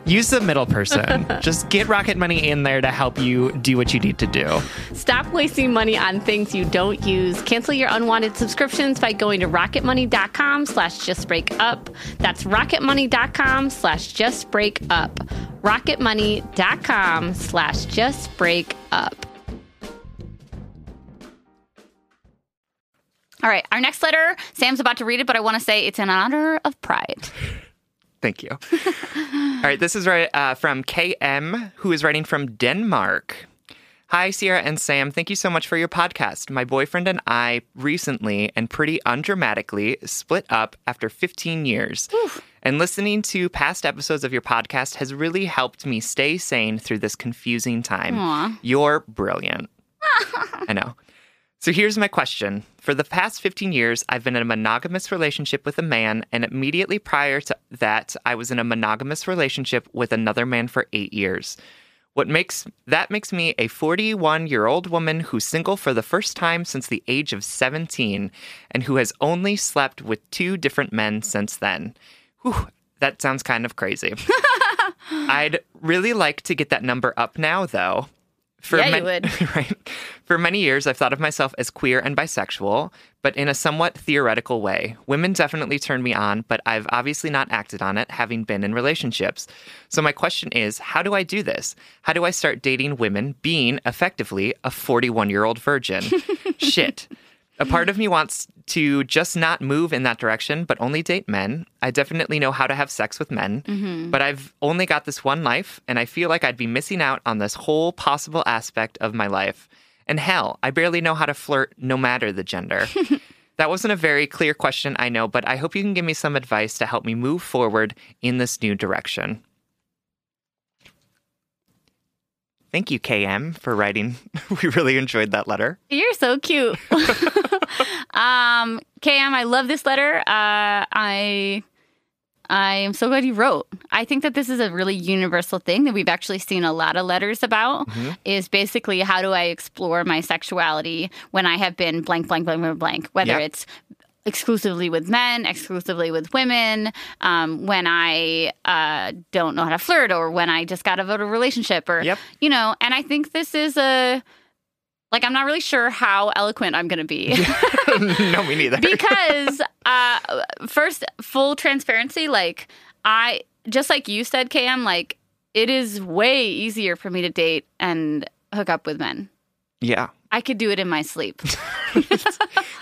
use the middle person. just get Rocket Money in there to help you do what you need to do. Stop wasting money on things you don't use. Cancel your unwanted subscriptions by going to rocketmoney.com slash justbreakup. That's rocketmoney.com slash justbreakup. rocketmoney.com slash justbreakup. All right, our next letter, Sam's about to read it, but I want to say it's in honor of pride. Thank you. All right, this is right uh, from KM, who is writing from Denmark. Hi, Sierra and Sam. Thank you so much for your podcast. My boyfriend and I recently and pretty undramatically split up after 15 years. And listening to past episodes of your podcast has really helped me stay sane through this confusing time. Aw. You're brilliant. I know. So here's my question. For the past 15 years, I've been in a monogamous relationship with a man, and immediately prior to that, I was in a monogamous relationship with another man for eight years. What makes that makes me a 41 year old woman who's single for the first time since the age of 17 and who has only slept with two different men since then. Whew, that sounds kind of crazy. I'd really like to get that number up now, though. For Yeah, you would. right. For many years, I've thought of myself as queer and bisexual, but in a somewhat theoretical way. Women definitely turn me on, but I've obviously not acted on it, having been in relationships. So, my question is how do I do this? How do I start dating women being effectively a 41 year old virgin? Shit. A part of me wants to just not move in that direction, but only date men. I definitely know how to have sex with men, mm-hmm. but I've only got this one life, and I feel like I'd be missing out on this whole possible aspect of my life. And hell, I barely know how to flirt no matter the gender. that wasn't a very clear question, I know, but I hope you can give me some advice to help me move forward in this new direction. Thank you, KM, for writing. we really enjoyed that letter. You're so cute. um, KM, I love this letter. Uh, I I am so glad you wrote. I think that this is a really universal thing that we've actually seen a lot of letters about. Is basically how do I explore my sexuality when I have been blank, blank, blank, blank, blank. Whether Yep. it's exclusively with men, exclusively with women, um, when I uh, don't know how to flirt, or when I just got out of a relationship, or Yep. you know. And I think this is a like I'm not really sure how eloquent I'm going to be no, me neither. because uh, first, full transparency, like I just like you said, KM, like it is way easier for me to date and hook up with men. yeah. I could do it in my sleep.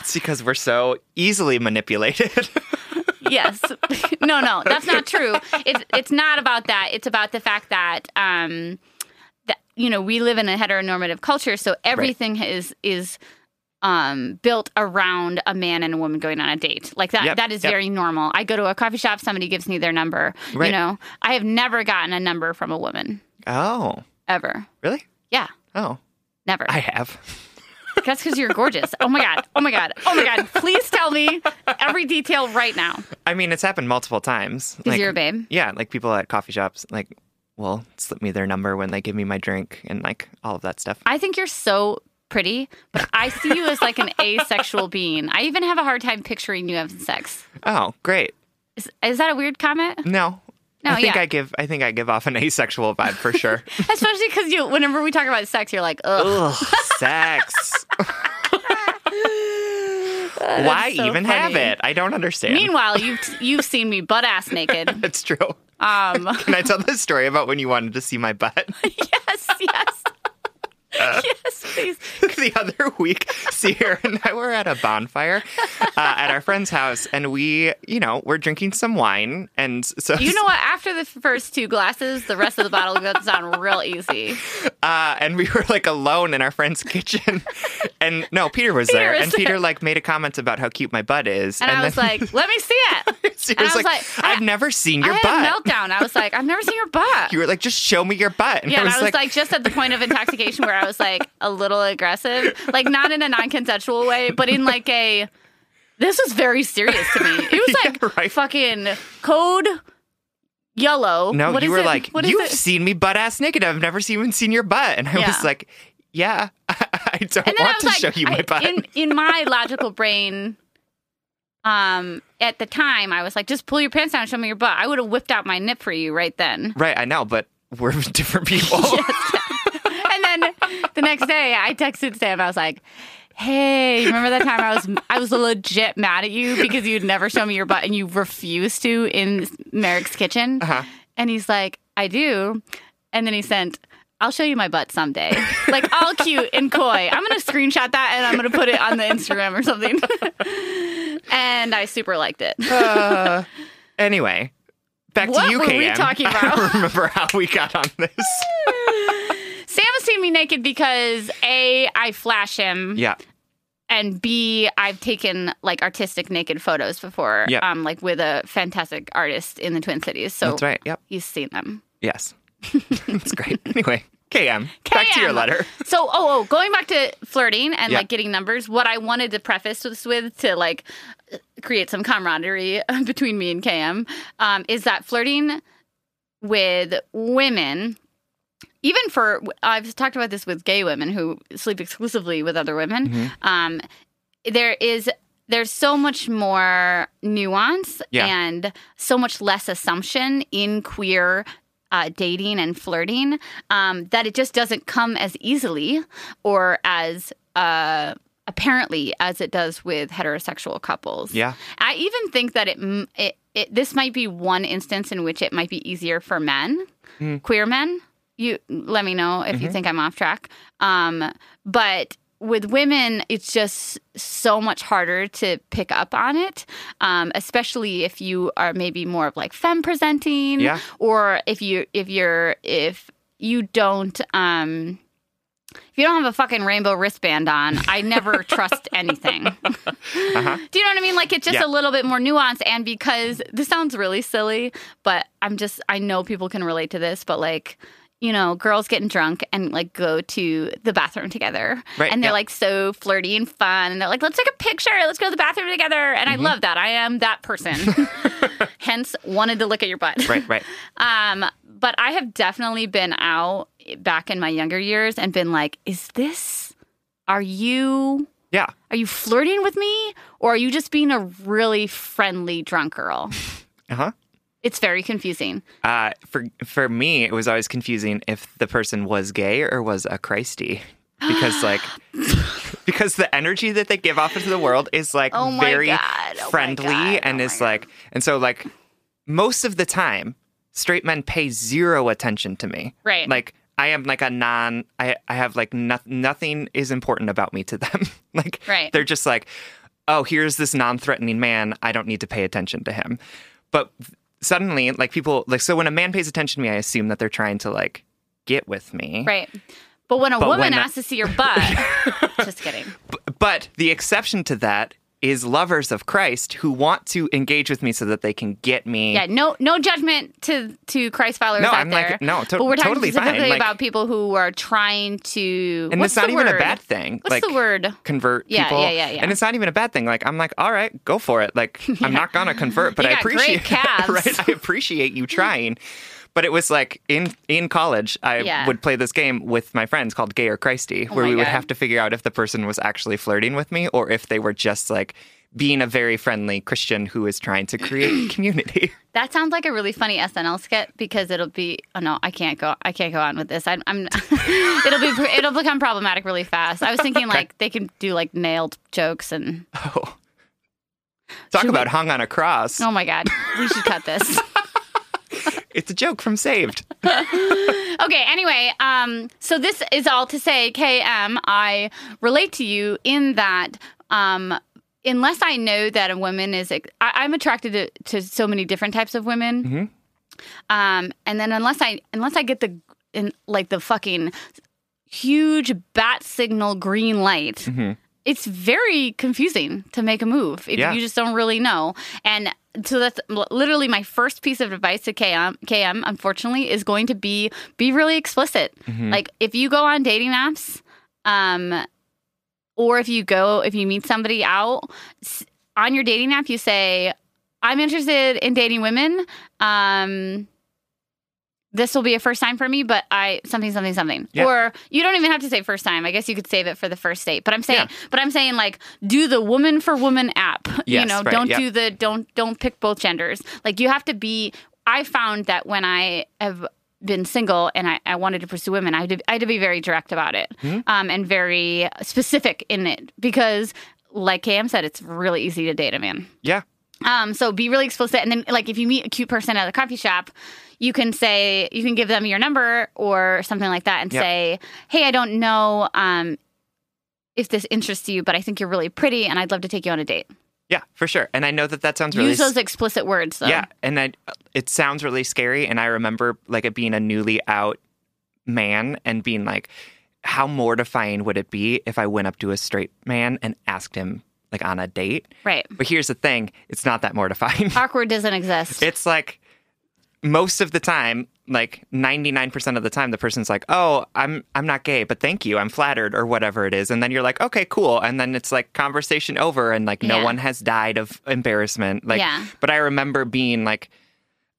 It's because we're so easily manipulated. yes. no, no, that's not true. It's it's not about that. It's about the fact that um that you know, we live in a heteronormative culture, so everything is is um built around a man and a woman going on a date. Like that Yep, that is yep. very normal. I go to a coffee shop, somebody gives me their number. Right. You know, I have never gotten a number from a woman oh, ever. really? Yeah. Oh, Never. I have. That's because you're gorgeous. Oh my god. Oh my god. Oh my god. Please tell me every detail right now. I mean, it's happened multiple times. Because you're a babe. Yeah, like people at coffee shops, like, will slip me their number when they give me my drink and like all of that stuff. I think you're so pretty, but I see you as like an asexual being. I even have a hard time picturing you having sex. Oh, great. Is, is that a weird comment? No. No, I think yeah. I give I think I give off an asexual vibe for sure. Especially because you, whenever we talk about sex, you're like, ugh. Ugh, sex. Why so even have it? I don't understand. Meanwhile, you've you've seen me butt ass naked. That's true. Um, Can I tell this story about when you wanted to see my butt? yes, yes, yes, please. the other week, Sierra and I were at a bonfire uh, at our friend's house, and we, you know, we're drinking some wine, and so You know what? After the first two glasses, the rest of the bottle goes down real easy. uh, and we were like alone in our friend's kitchen, and no, Peter was there, was and there. Peter like made a comment about how cute my butt is, And, I was then like, let me see it. And I was like, like, I- I've never seen your I had butt. a meltdown. I was like, I've never seen your butt. You were like, just show me your butt, and Yeah, I and was, I was like, just at the point of intoxication where I was like a little aggressive, like not in a non-consensual way, but in like a this was very serious to me. It was Yeah, like right. fucking code yellow. no, What you is were it? like, What is you've seen me butt ass naked. I've never even seen your butt, and I Yeah. was like, yeah, I don't and then I want to like, show you my I- butt. in in my logical brain. Um, at the time, I was like, just pull your pants down, and show me your butt. I would have whipped out my nip for you right then. right, I know, but we're different people. then the next day, I texted Sam. I was like, "Hey, remember that time I was I was legit mad at you because you'd never show me your butt and you refused to in Merrick's kitchen." Uh-huh. And he's like, "I do," and then he sent. I'll show you my butt someday. Like all cute and coy. I'm gonna screenshot that and I'm gonna put it on the Instagram or something. and I super liked it. Uh, anyway, back What to you, were we KM. talking I about? don't remember how we got on this. Seen me naked because A, I flash him. Yeah, and B, I've taken like artistic naked photos before, Yep. um, like with a fantastic artist in the Twin Cities. So that's right. Yep. he's seen them. Yes. That's great. Anyway, KM, back to your letter. So, oh, oh, going back to flirting and Yeah. like getting numbers, what I wanted to preface this with to like create some camaraderie between me and KM um, is that flirting with women, even for I've talked about this with gay women who sleep exclusively with other women. Mm-hmm. Um, there is there's so much more nuance Yeah. and so much less assumption in queer uh, dating and flirting, um, that it just doesn't come as easily or as uh, apparently as it does with heterosexual couples. Yeah. I even think that it, it, it this might be one instance in which it might be easier for men, queer men. You let me know if you think I'm off track. Um, but with women, it's just so much harder to pick up on it, um, especially if you are maybe more of like femme presenting, Yeah. or if you if you're if you don't. Um, if you don't have a fucking rainbow wristband on, I never trust anything. Do you know what I mean? Like it's just Yeah. a little bit more nuanced. And because this sounds really silly, but I'm just, I know people can relate to this, but like, you know, girls getting drunk and like go to the bathroom together. Right, and they're yeah. like so flirty and fun. And they're like, let's take a picture. Let's go to the bathroom together. And Mm-hmm. I love that. I am that person. Hence, wanted to look at your butt. Right, right. Um, but I have definitely been out back in my younger years and been like, is this, are you, Yeah. are you flirting with me or are you just being a really friendly drunk girl? Uh huh. It's very confusing. Uh, for for me, it was always confusing if the person was gay or was a Christy, because like because the energy that they give off into the world is like Oh very God. Oh friendly God. and Oh is my like and so like most of the time, straight men pay zero attention to me. Right. Like I am like a non. I I have like no, nothing is important about me to them. like Right. they're just like, oh, here's this non-threatening man. I don't need to pay attention to him. But suddenly, like people like so when a man pays attention to me, I assume that they're trying to like get with me. Right. But when a But woman when a- asks to see your butt, just kidding. B- But the exception to that is lovers of Christ who want to engage with me so that they can get me. Yeah, no, no judgment to to Christ followers No, out I'm like- no, to- but we're talking totally fine. specifically Like- about people who are trying to. and it's not even a bad thing. What's like, the word? Convert Yeah, people. yeah, yeah, yeah. And it's not even a bad thing. Like I'm like, all right, go for it. Like I'm not gonna convert, but I appreciate right. I appreciate you trying. But it was like in in college, I Yeah. would play this game with my friends called Gay or Christy, oh where Oh my we would have to figure out if the person was actually flirting with me or if they were just like being a very friendly Christian who is trying to create community. That sounds like a really funny SNL skit because it'll be. Oh no, I can't go. I can't go on with this. I, I'm. it'll be. It'll become problematic really fast. I was thinking like they can do like nailed jokes and. Oh. Talk Should we- about hung on a cross. Oh my god, we should cut this. It's a joke from Saved. Okay, anyway, um, so this is all to say, KM, I relate to you in that um, unless I know that a woman is, I, I'm attracted to, to so many different types of women. Um, and then unless I, unless I get the, in, like the fucking huge bat signal green light, it's very confusing to make a move if Yeah. you just don't really know. And so that's literally my first piece of advice to KM, KM unfortunately, is going to be be really explicit. Like if you go on dating apps, um, or if you go, if you meet somebody out on your dating app, you say, I'm interested in dating women. Um, this will be a first time for me, but I something something something. Yeah. Or you don't even have to say first time. I guess you could save it for the first date. But I'm saying, Yeah. but I'm saying like do the woman for woman app. you know, right, don't yeah. do the don't don't pick both genders. Like you have to be. I found that when I have been single and I, I wanted to pursue women, I had, to, I had to be very direct about it Hmm? um, and very specific in it because, like KM said, it's really easy to date a man. Yeah. Um, so be really explicit, and then like if you meet a cute person at a coffee shop, you can say you can give them your number or something like that, and Yep. say, "Hey, I don't know um, if this interests you, but I think you're really pretty, and I'd love to take you on a date." Yeah, for sure. And I know that that sounds really Use those explicit words, though. Yeah, and I, it sounds really scary. And I remember like it being a newly out man and being like, how mortifying would it be if I went up to a straight man and asked him like on a date? right. But here's the thing: it's not that mortifying. Awkward doesn't exist. it's like most of the time, like 99% of the time, the person's like, "Oh, I'm I'm not gay, but thank you, I'm flattered," or whatever it is, and then you're like, "Okay, cool," and then it's like conversation over, and like no Yeah. one has died of embarrassment. Like, Yeah. but I remember being like.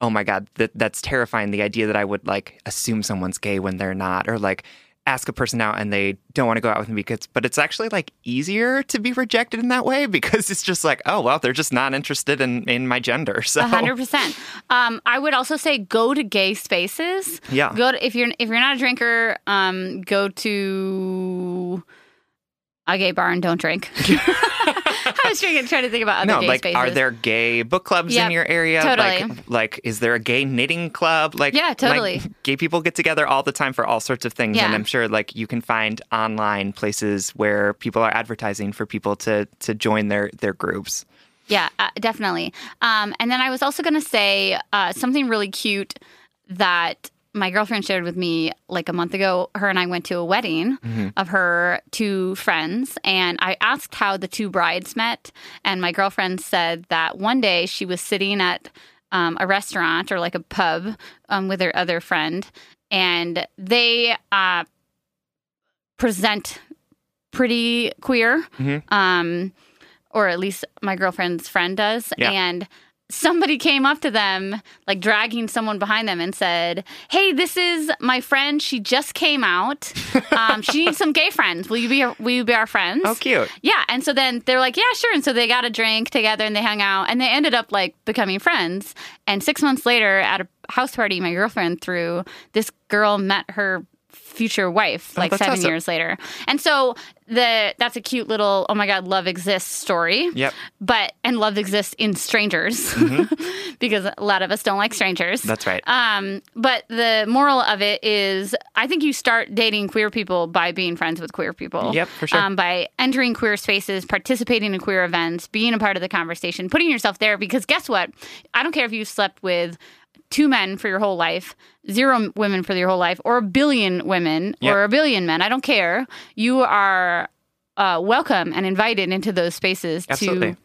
Oh my god, that that's terrifying. The idea that I would like assume someone's gay when they're not, or like ask a person out and they don't want to go out with me because but it's actually like easier to be rejected in that way because it's just like oh well they're just not interested in in my gender so hundred percent. Um, I would also say go to gay spaces. Yeah. Go to if you're if you're not a drinker, um, go to a gay bar and don't drink. I was trying, trying to think about other no gay like spaces. are there gay book clubs Yep, in your area totally. like like is there a gay knitting club like Yeah, totally. like, gay people get together all the time for all sorts of things and i'm sure like you can find online places where people are advertising for people to to join their their groups Yeah, uh, definitely. Um, and then I was also going to say uh, something really cute that my girlfriend shared with me like a month ago. Her and I went to a wedding of her two friends, and I asked how the two brides met. And my girlfriend said that one day she was sitting at um, a restaurant or like a pub um, with her other friend, and they uh, present pretty queer. Mhm. Um, or at least my girlfriend's friend does. Yeah. And somebody came up to them, like dragging someone behind them, and said, "Hey, this is my friend. She just came out. Um, she needs some gay friends. Will you be? Will you be our friends?" oh cute Yeah, and so then they're like, yeah, sure. And so they got a drink together and they hung out and they ended up like becoming friends. And six months later, at a house party my girlfriend threw, this girl met her future wife like Oh, that's seven awesome. years later. And so the that's a cute little oh my god, love exists story. Yep. But and love exists in strangers because a lot of us don't like strangers. Mm-hmm. That's right. Um, but the moral of it is, I think you start dating queer people by being friends with queer people. Yep, for sure. Um, by entering queer spaces, participating in queer events, being a part of the conversation, putting yourself there. Because guess what? I don't care if you slept with two men for your whole life, zero women for your whole life, or a billion women Yep. or a billion men. I don't care. You are uh, welcome and invited into those spaces Absolutely. to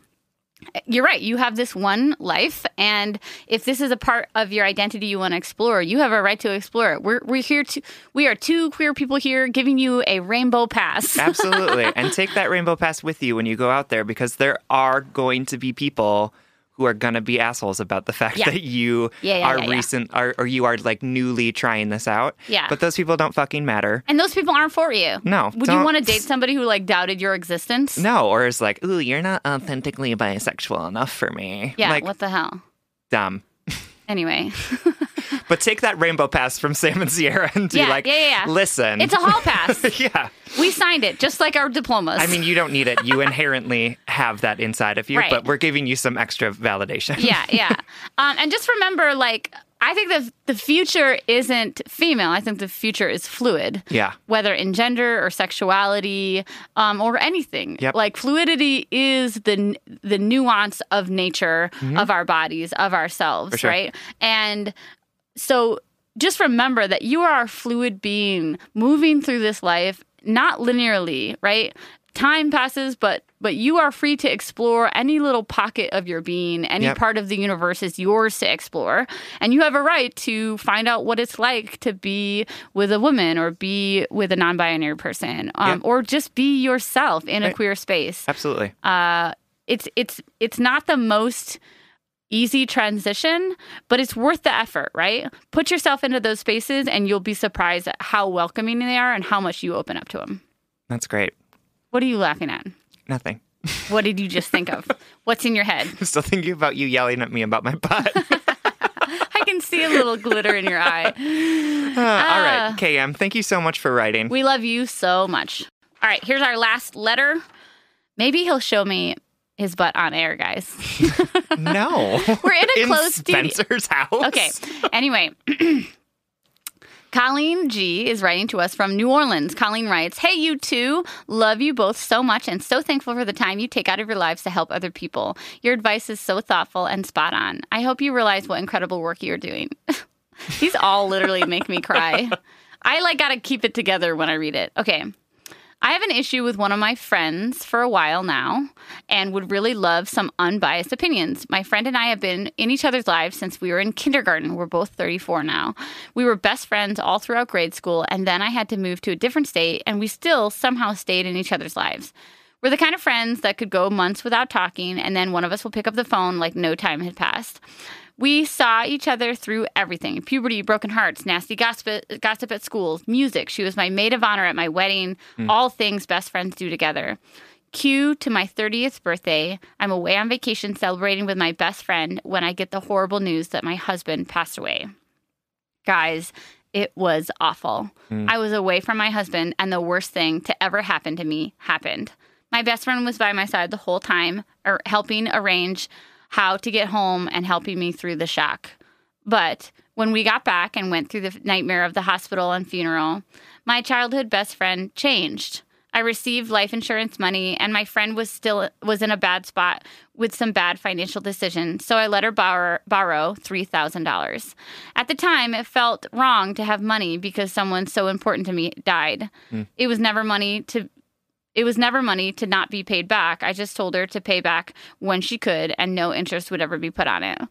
you're right. You have this one life, and if this is a part of your identity you want to explore, you have a right to explore it. We're we're here to we are two queer people here giving you a rainbow pass. Absolutely. and take that rainbow pass with you when you go out there because there are going to be people who are to be assholes about the fact Yeah. that you Yeah, yeah, are recent are, or you are like newly trying this out. Yeah. But those people don't fucking matter. and those people aren't for you. No, Would you don't- want to date somebody who like doubted your existence? No, or is like, ooh, you're not authentically bisexual enough for me. Yeah. Like, what the hell? dumb. Anyway, But take that rainbow pass from Sam and Sierra and be Yeah, like, yeah, yeah, listen. it's a hall pass. yeah. we signed it just like our diplomas. I mean, you don't need it. You inherently have that inside of you, Right. but we're giving you some extra validation. yeah, yeah. Um, and just remember, like, I think the the future isn't female. I think the future is fluid. Yeah. Whether in gender or sexuality, um, or anything. Yep. Like fluidity is the the nuance of nature of our bodies, of ourselves, Mm-hmm. Sure. right? And so just remember that you are a fluid being moving through this life, not linearly, right? Time passes, but but you are free to explore any little pocket of your being, any Yep. part of the universe is yours to explore, and you have a right to find out what it's like to be with a woman or be with a non-binary person, um, Yep. or just be yourself in a queer space Absolutely. uh, it's it's it's not the most easy transition, but it's worth the effort, right? Put yourself into those spaces, and you'll be surprised at how welcoming they are and how much you open up to them. That's great. What are you laughing at? Nothing. What did you just think of? What's in your head? I'm still thinking about you yelling at me about my butt. I can see a little glitter in your eye. Uh, all right, KM, thank you so much for writing. We love you so much. All right, here's our last letter. Maybe he'll show me his butt on air, guys. no. We're in a in closed studio. Spencer's house. Okay. Anyway, Colleen G is writing to us from New Orleans. Colleen writes, Hey, you two. Love you both so much and so thankful for the time you take out of your lives to help other people. Your advice is so thoughtful and spot on. I hope you realize what incredible work you're doing. These all literally make me cry. I like gotta keep it together when I read it. Okay. I have an issue with one of my friends for a while now and would really love some unbiased opinions. My friend and I have been in each other's lives since we were in kindergarten. We're both 34 now. We were best friends all throughout grade school, and then I had to move to a different state, and we still somehow stayed in each other's lives. We're the kind of friends that could go months without talking, and then one of us will pick up the phone like no time had passed. We saw each other through everything puberty, broken hearts, nasty gossip, gossip at school, music. She was my maid of honor at my wedding, mm. all things best friends do together. Cue to my 30th birthday. I'm away on vacation celebrating with my best friend when I get the horrible news that my husband passed away. Guys, it was awful. Mm. I was away from my husband, and the worst thing to ever happen to me happened. My best friend was by my side the whole time, or helping arrange how to get home and helping me through the shock. But when we got back and went through the nightmare of the hospital and funeral, my childhood best friend changed. I received life insurance money and my friend was still was in a bad spot with some bad financial decisions, so I let her borrow, borrow $3,000. At the time, it felt wrong to have money because someone so important to me died. Hmm. It was never money to it was never money to not be paid back. I just told her to pay back when she could and no interest would ever be put on it.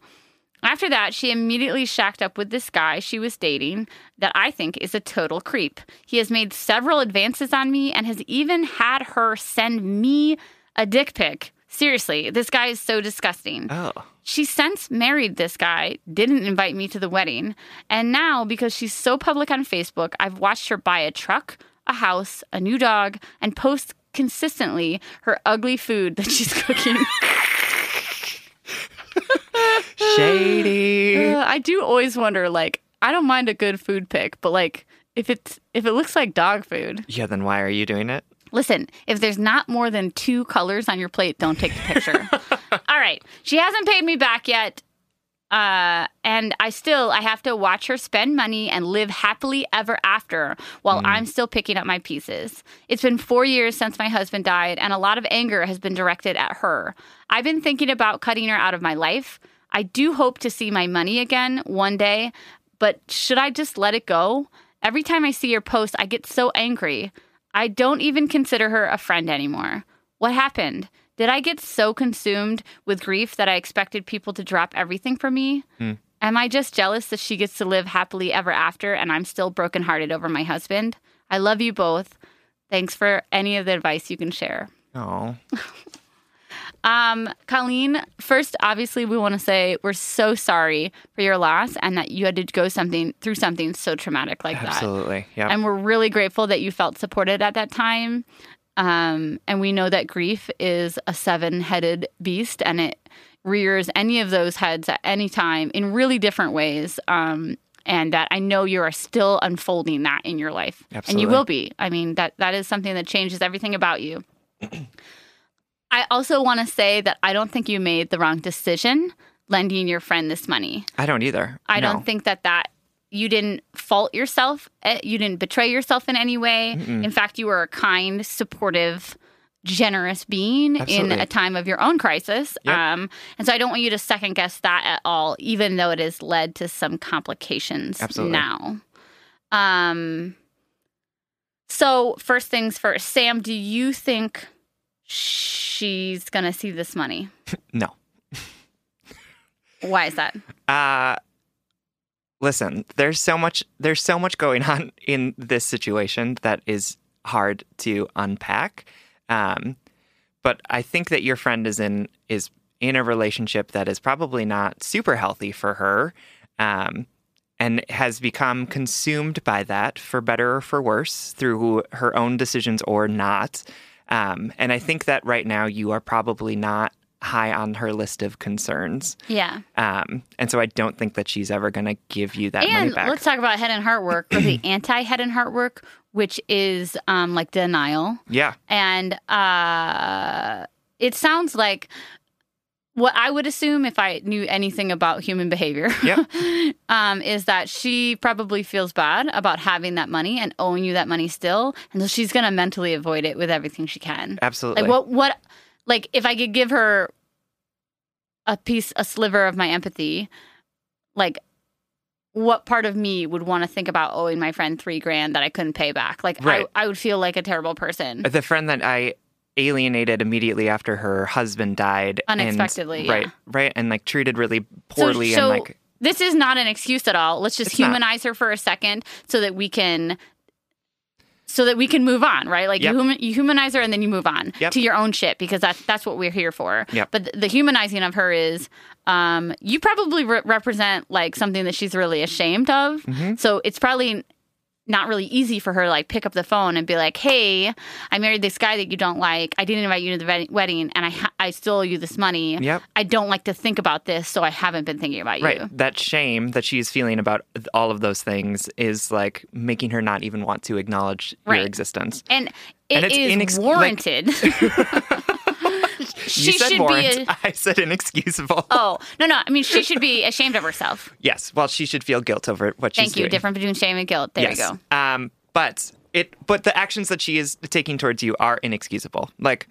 After that, she immediately shacked up with this guy she was dating that I think is a total creep. He has made several advances on me and has even had her send me a dick pic. Seriously, this guy is so disgusting. Oh. She since married this guy, didn't invite me to the wedding, and now because she's so public on Facebook, I've watched her buy a truck, a house, a new dog, and post consistently her ugly food that she's cooking. Shady. Uh, I do always wonder, like, I don't mind a good food pick, but like, if it's if it looks like dog food, yeah, then why are you doing it? listen. If there's not more than two colors on your plate, don't take the picture. All right, she hasn't paid me back yet, uh, and I still I have to watch her spend money and live happily ever after while I'm still picking up my pieces. It's been four years since my husband died, and a lot of anger has been directed at her. I've been thinking about cutting her out of my life. I do hope to see my money again one day, but should I just let it go? Every time I see her post, I get so angry. I don't even consider her a friend anymore. What happened? Did I get so consumed with grief that I expected people to drop everything for me? Am I just jealous that she gets to live happily ever after and I'm still brokenhearted over my husband? I love you both. Thanks for any of the advice you can share. Oh. Um, Colleen, first, obviously, we want to say we're so sorry for your loss and that you had to go something through something so traumatic like that. Absolutely. Yeah. And we're really grateful that you felt supported at that time. Um, and we know that grief is a seven headed beast and it rears any of those heads at any time in really different ways. Um, and that I know you are still unfolding that in your life. And you will be. I mean, that that is something that changes everything about you. I also want to say that I don't think you made the wrong decision lending your friend this money. I don't either. I No. don't think that that you didn't fault yourself. eh, You didn't betray yourself in any way. In fact, you were a kind, supportive, generous being Absolutely. in a time of your own crisis. Yep. Um, and so I don't want you to second guess that at all, even though it has led to some complications Absolutely. now. Um, so first things first, Sam, do you think she's gonna see this money? No. Why is that? Uh listen, there's so much there's so much going on in this situation that is hard to unpack. Um but I think that your friend is in is in a relationship that is probably not super healthy for her. Um and has become consumed by that for better or for worse through her own decisions or not. Um, and I think that right now you are probably not high on her list of concerns. Yeah. Um, and so I don't think that she's ever going to give you that money And back. let's talk about head and heart work or the anti head and heart work, which is um, like denial. yeah, And uh, it sounds like what I would assume if I knew anything about human behavior Yep. um, is that she probably feels bad about having that money and owing you that money still. And so she's going to mentally avoid it with everything she can. absolutely. Like what what like if I could give her a piece a sliver of my empathy, like what part of me would want to think about owing my friend three grand that I couldn't pay back? Like Right. I, I would feel like a terrible person. the friend that I alienated immediately after her husband died and- Unexpectedly, right, yeah. right, and like treated really poorly so, and like this is not an excuse at all. Let's just It's not. humanize her for a second so that we can so that we can move on, right? Like Yep. you, human, you humanize her and then you move on Yep. to your own shit because that's that's what we're here for. Yep. But th- the humanizing of her is, um, you probably re- represent like something that she's really ashamed of. Mm-hmm. So it's probably not really easy for her to like pick up the phone and be like, "Hey, I married this guy that you don't like. I didn't invite you to the wed- wedding, and I ha- I still owe you this money. Yep. I don't like to think about this, so I haven't been thinking about Right. you." That shame that she's feeling about all of those things is like making her not even want to acknowledge Right. your existence. And And it's is inex- like- warranted. she you said should warrant. be. A- I said inexcusable. oh no, no. I mean, she should be ashamed of herself. Yes. Well, she should feel guilt over what she's Thank you. doing. Difference between shame and guilt. There yes. you go. Um, but it, but the actions that she is taking towards you are inexcusable. Like,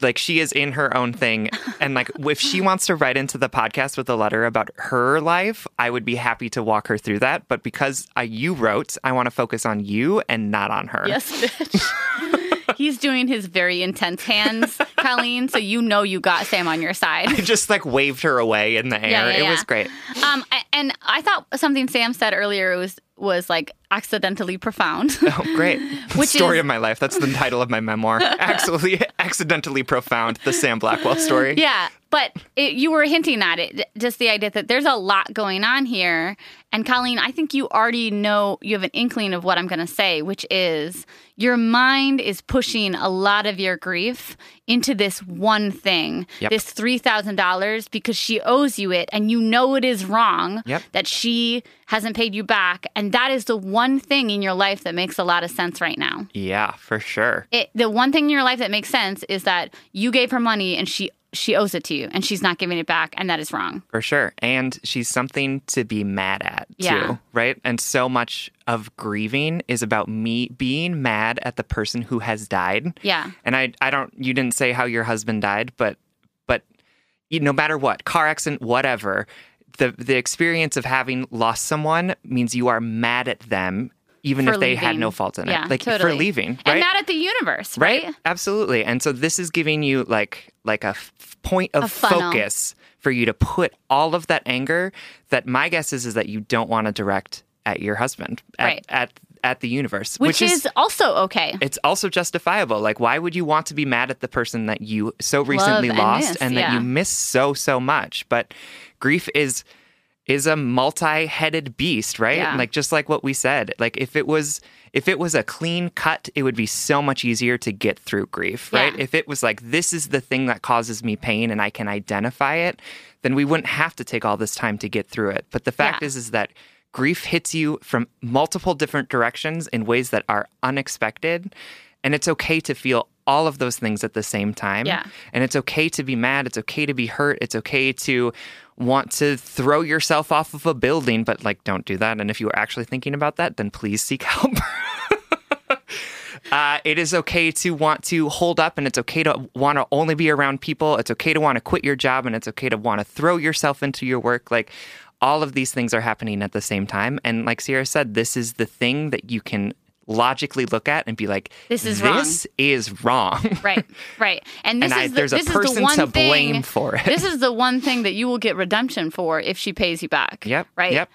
like she is in her own thing, and like if she wants to write into the podcast with a letter about her life, I would be happy to walk her through that. But because I, you wrote, I want to focus on you and not on her. Yes, bitch. He's doing his very intense hands, Colleen. So you know you got Sam on your side. I just like waved her away in the air. Yeah, yeah, It was great. Um, a- and I thought something Sam said earlier was was like accidentally profound. Oh, great. Which story is- of my life. That's the title of my memoir. Actually, accidentally profound, the Sam Blackwell story. yeah, but it, you were hinting at it, just the idea that there's a lot going on here. And Colleen, I think you already know you have an inkling of what I'm going to say, which is your mind is pushing a lot of your grief into this one thing, Yep. this three thousand dollars, because she owes you it, and you know it is wrong Yep. that she hasn't paid you back, and that is the one thing in your life that makes a lot of sense right now. Yeah, for sure. It, the one thing in your life that makes sense is that you gave her money and she she owes it to you and she's not giving it back and that is wrong. For sure. And she's something to be mad at, too. Yeah. Right? And so much of grieving is about me being mad at the person who has died. Yeah. And I I don't you didn't say how your husband died, but but you- no matter what, car accident, whatever, the the experience of having lost someone means you are mad at them even For if they had no fault in Yeah, it. Like totally. for leaving, And right? not at the universe, right? right? Absolutely. And so this is giving you like like a f- point of A focus for you to put all of that anger that my guess is is that you don't want to direct at your husband at Right. at, at the universe, Which, is, also okay. it's also justifiable. Like, why would you want to be mad at the person that you so recently and lost miss, and that yeah. you miss so so much? But grief is is a multi-headed beast, right? Yeah. Like just like what we said. Like if it was if it was a clean cut, it would be so much easier to get through grief, right? Yeah. If it was like this is the thing that causes me pain and I can identify it, then we wouldn't have to take all this time to get through it. But the fact Yeah. is is that grief hits you from multiple different directions in ways that are unexpected. And it's okay to feel all of those things at the same time. Yeah. And it's okay to be mad. It's okay to be hurt. It's okay to want to throw yourself off of a building, but like, don't do that. And if you are actually thinking about that, then please seek help. Uh, it is okay to want to hold up and it's okay to want to only be around people. It's okay to want to quit your job and it's okay to want to throw yourself into your work. Like all of these things are happening at the same time. And like Sierra said, this is the thing that you can logically look at and be like, This is wrong." this is wrong. right, right. And this And I- is the, there's a this is the person one to thing, blame for it. This is the one thing that you will get redemption for if she pays you back. Yep. Right. Yep.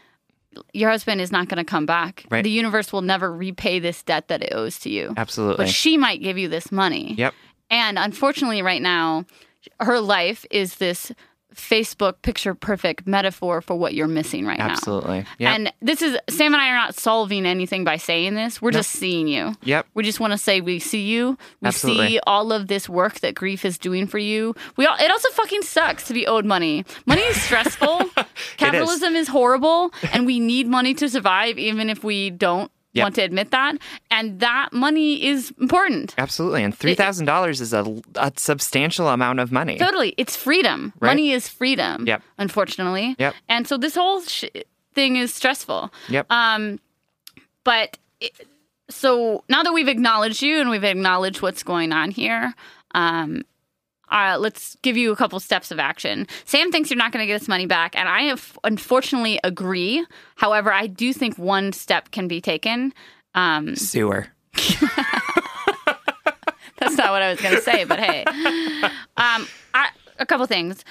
Your husband is not going to come back. Right. The universe will never repay this debt that it owes to you. Absolutely. But she might give you this money. Yep. And unfortunately, right now, her life is this Facebook picture perfect metaphor for what you're missing right now. Absolutely. Yep. And this is Sam and I are not solving anything by saying this. We're just seeing you. Yep. We just want to say we see you. We Absolutely. see all of this work that grief is doing for you. We all, it also fucking sucks to be owed money. Money is stressful. Capitalism is. horrible, and we need money to survive, even if we don't Yep. want to admit that. And that money is important. Absolutely. And $3,000 is a, a substantial amount of money. Totally. It's freedom. Right. Money is freedom. Yep. Unfortunately. Yep. And so this whole sh- thing is stressful. Yep. Um, but it, so now that we've acknowledged you and we've acknowledged what's going on here, um, uh, let's give you a couple steps of action. Sam thinks you're not going to get this money back, and I have unfortunately agree. However, I do think one step can be taken. Um, Sewer. That's not what I was going to say, but hey. Um, I, a couple things.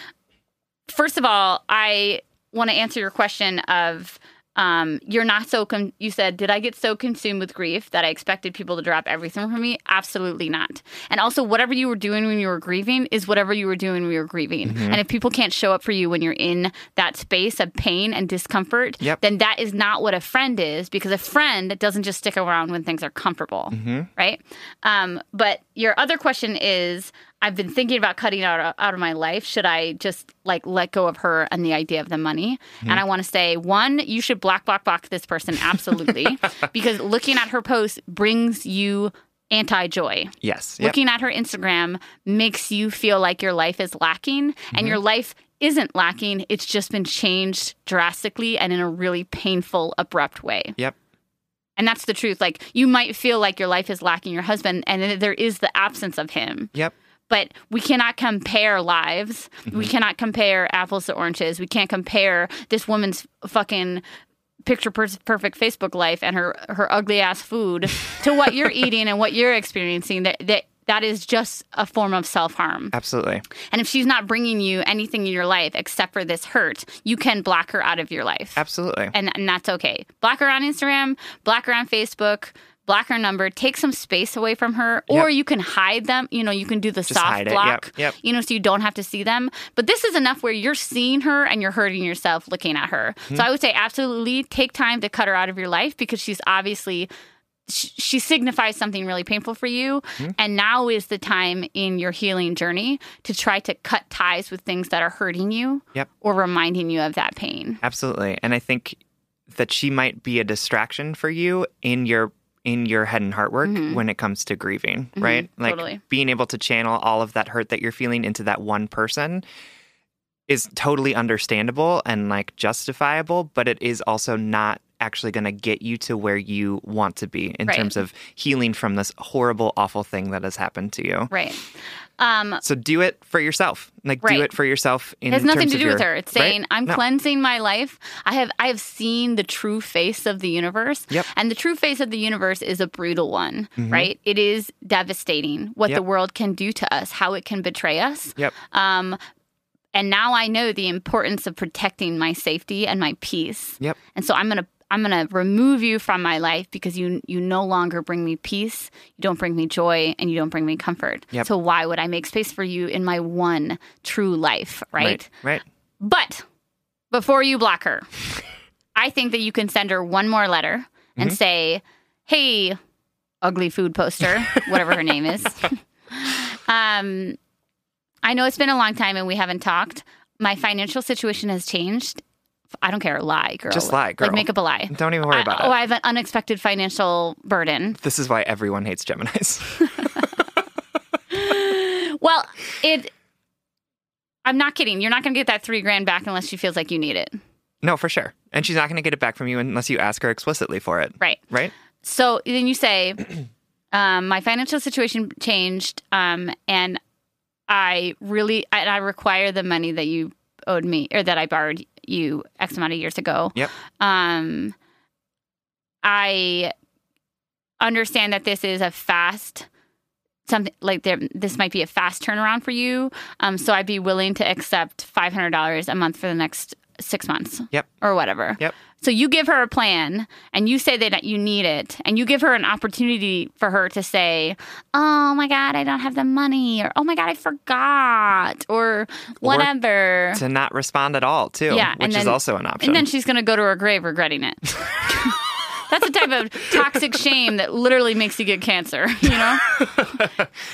First of all, I want to answer your question of Um, you're not so. You said, did I get so consumed with grief that I expected people to drop everything from me? Absolutely not. And also, whatever you were doing when you were grieving is whatever you were doing when you were grieving. Mm-hmm. And if people can't show up for you when you're in that space of pain and discomfort, Yep. then that is not what a friend is. Because a friend doesn't just stick around when things are comfortable, Mm-hmm. right? Um, but your other question is. I've been thinking about cutting out out of my life. Should I just like let go of her and the idea of the money? Mm-hmm. And I want to say one, you should block block block this person absolutely because looking at her posts brings you anti joy. Yes. Yep. Looking at her Instagram makes you feel like your life is lacking and your life isn't lacking. It's just been changed drastically and in a really painful, abrupt way. Yep. And that's the truth. Like you might feel like your life is lacking your husband and there is the absence of him Yep. But we cannot compare lives. We mm-hmm. cannot compare apples to oranges. We can't compare this woman's fucking picture perfect Facebook life and her her ugly ass food to what you're eating and what you're experiencing. That that that is just a form of self harm. Absolutely. And if she's not bringing you anything in your life except for this hurt, you can block her out of your life Absolutely. and, and that's okay. Block her on Instagram, block her on Facebook, block her number, take some space away from her, or Yep. you can hide them. You know, you can do the soft hide it. Yep, block, yep. you know, so you don't have to see them. But this is enough where you're seeing her and you're hurting yourself looking at her. Mm-hmm. So I would say absolutely take time to cut her out of your life because she's obviously sh- she signifies something really painful for you Mm-hmm. and now is the time in your healing journey to try to cut ties with things that are hurting you Yep. or reminding you of that pain Absolutely. And I think that she might be a distraction for you in your in your head and heart work when it comes to grieving, right? Like Mm-hmm. totally. being able to channel all of that hurt that you're feeling into that one person is totally understandable and like justifiable, but it is also not actually going to get you to where you want to be in Right. terms of healing from this horrible awful thing that has happened to you. right um So do it for yourself. Like Right. do it for yourself in It has nothing to do with your- her. It's Right? saying I'm No. cleansing my life. I have I have seen the true face of the universe. Yep. Mm-hmm. And the true face of the universe is a brutal one, right? It is devastating what Yep. the world can do to us, how it can betray us. Yep. Um and now I know the importance of protecting my safety and my peace. Yep. And so I'm going to I'm going to remove you from my life because you you no longer bring me peace, you don't bring me joy, and you don't bring me comfort. Yep. So why would I make space for you in my one true life, right? Right. But before you block her, I think that you can send her one more letter and say, "Hey, ugly food poster, whatever her name is. um, I know it's been a long time and we haven't talked. My financial situation has changed. I don't care. Lie, girl. Just lie, girl. Like make up a lie. Don't even worry I- about oh, it. Oh, I have an unexpected financial burden. This is why everyone hates Geminis. Well, it. I'm not kidding. You're not going to get that three grand back unless she feels like you need it. no, for sure. And she's not going to get it back from you unless you ask her explicitly for it. Right. Right? So then you say, um, my financial situation changed, um, and I really and I require the money that you owed me or that I borrowed you X amount of years ago. Yep. Um, I understand that this is a fast something like there this might be a fast turnaround for you. Um, so I'd be willing to accept five hundred dollars a month for the next six months. Yep. Or whatever. Yep. So you give her a plan and you say that you need it and you give her an opportunity for her to say, "Oh my god, I don't have the money," or "Oh my god, I forgot," or whatever. To not respond at all, too. Yeah, Which and is also an option. and then she's going to go to her grave regretting it. That's the type of toxic shame that literally makes you get cancer, you know?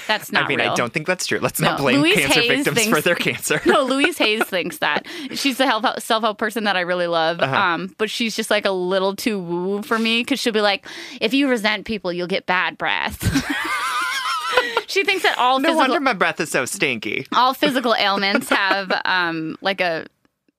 That's not I mean, real. I don't think that's true. Let's No, not blame Louise cancer Hayes victims thinks- for their cancer. No, Louise Hayes thinks that. She's the help, self-help person that I really love. Uh-huh. Um, but she's just like a little too woo for me because she'll be like, if you resent people, you'll get bad breath. she thinks that all No physical wonder my breath is so stinky. all physical ailments have um like a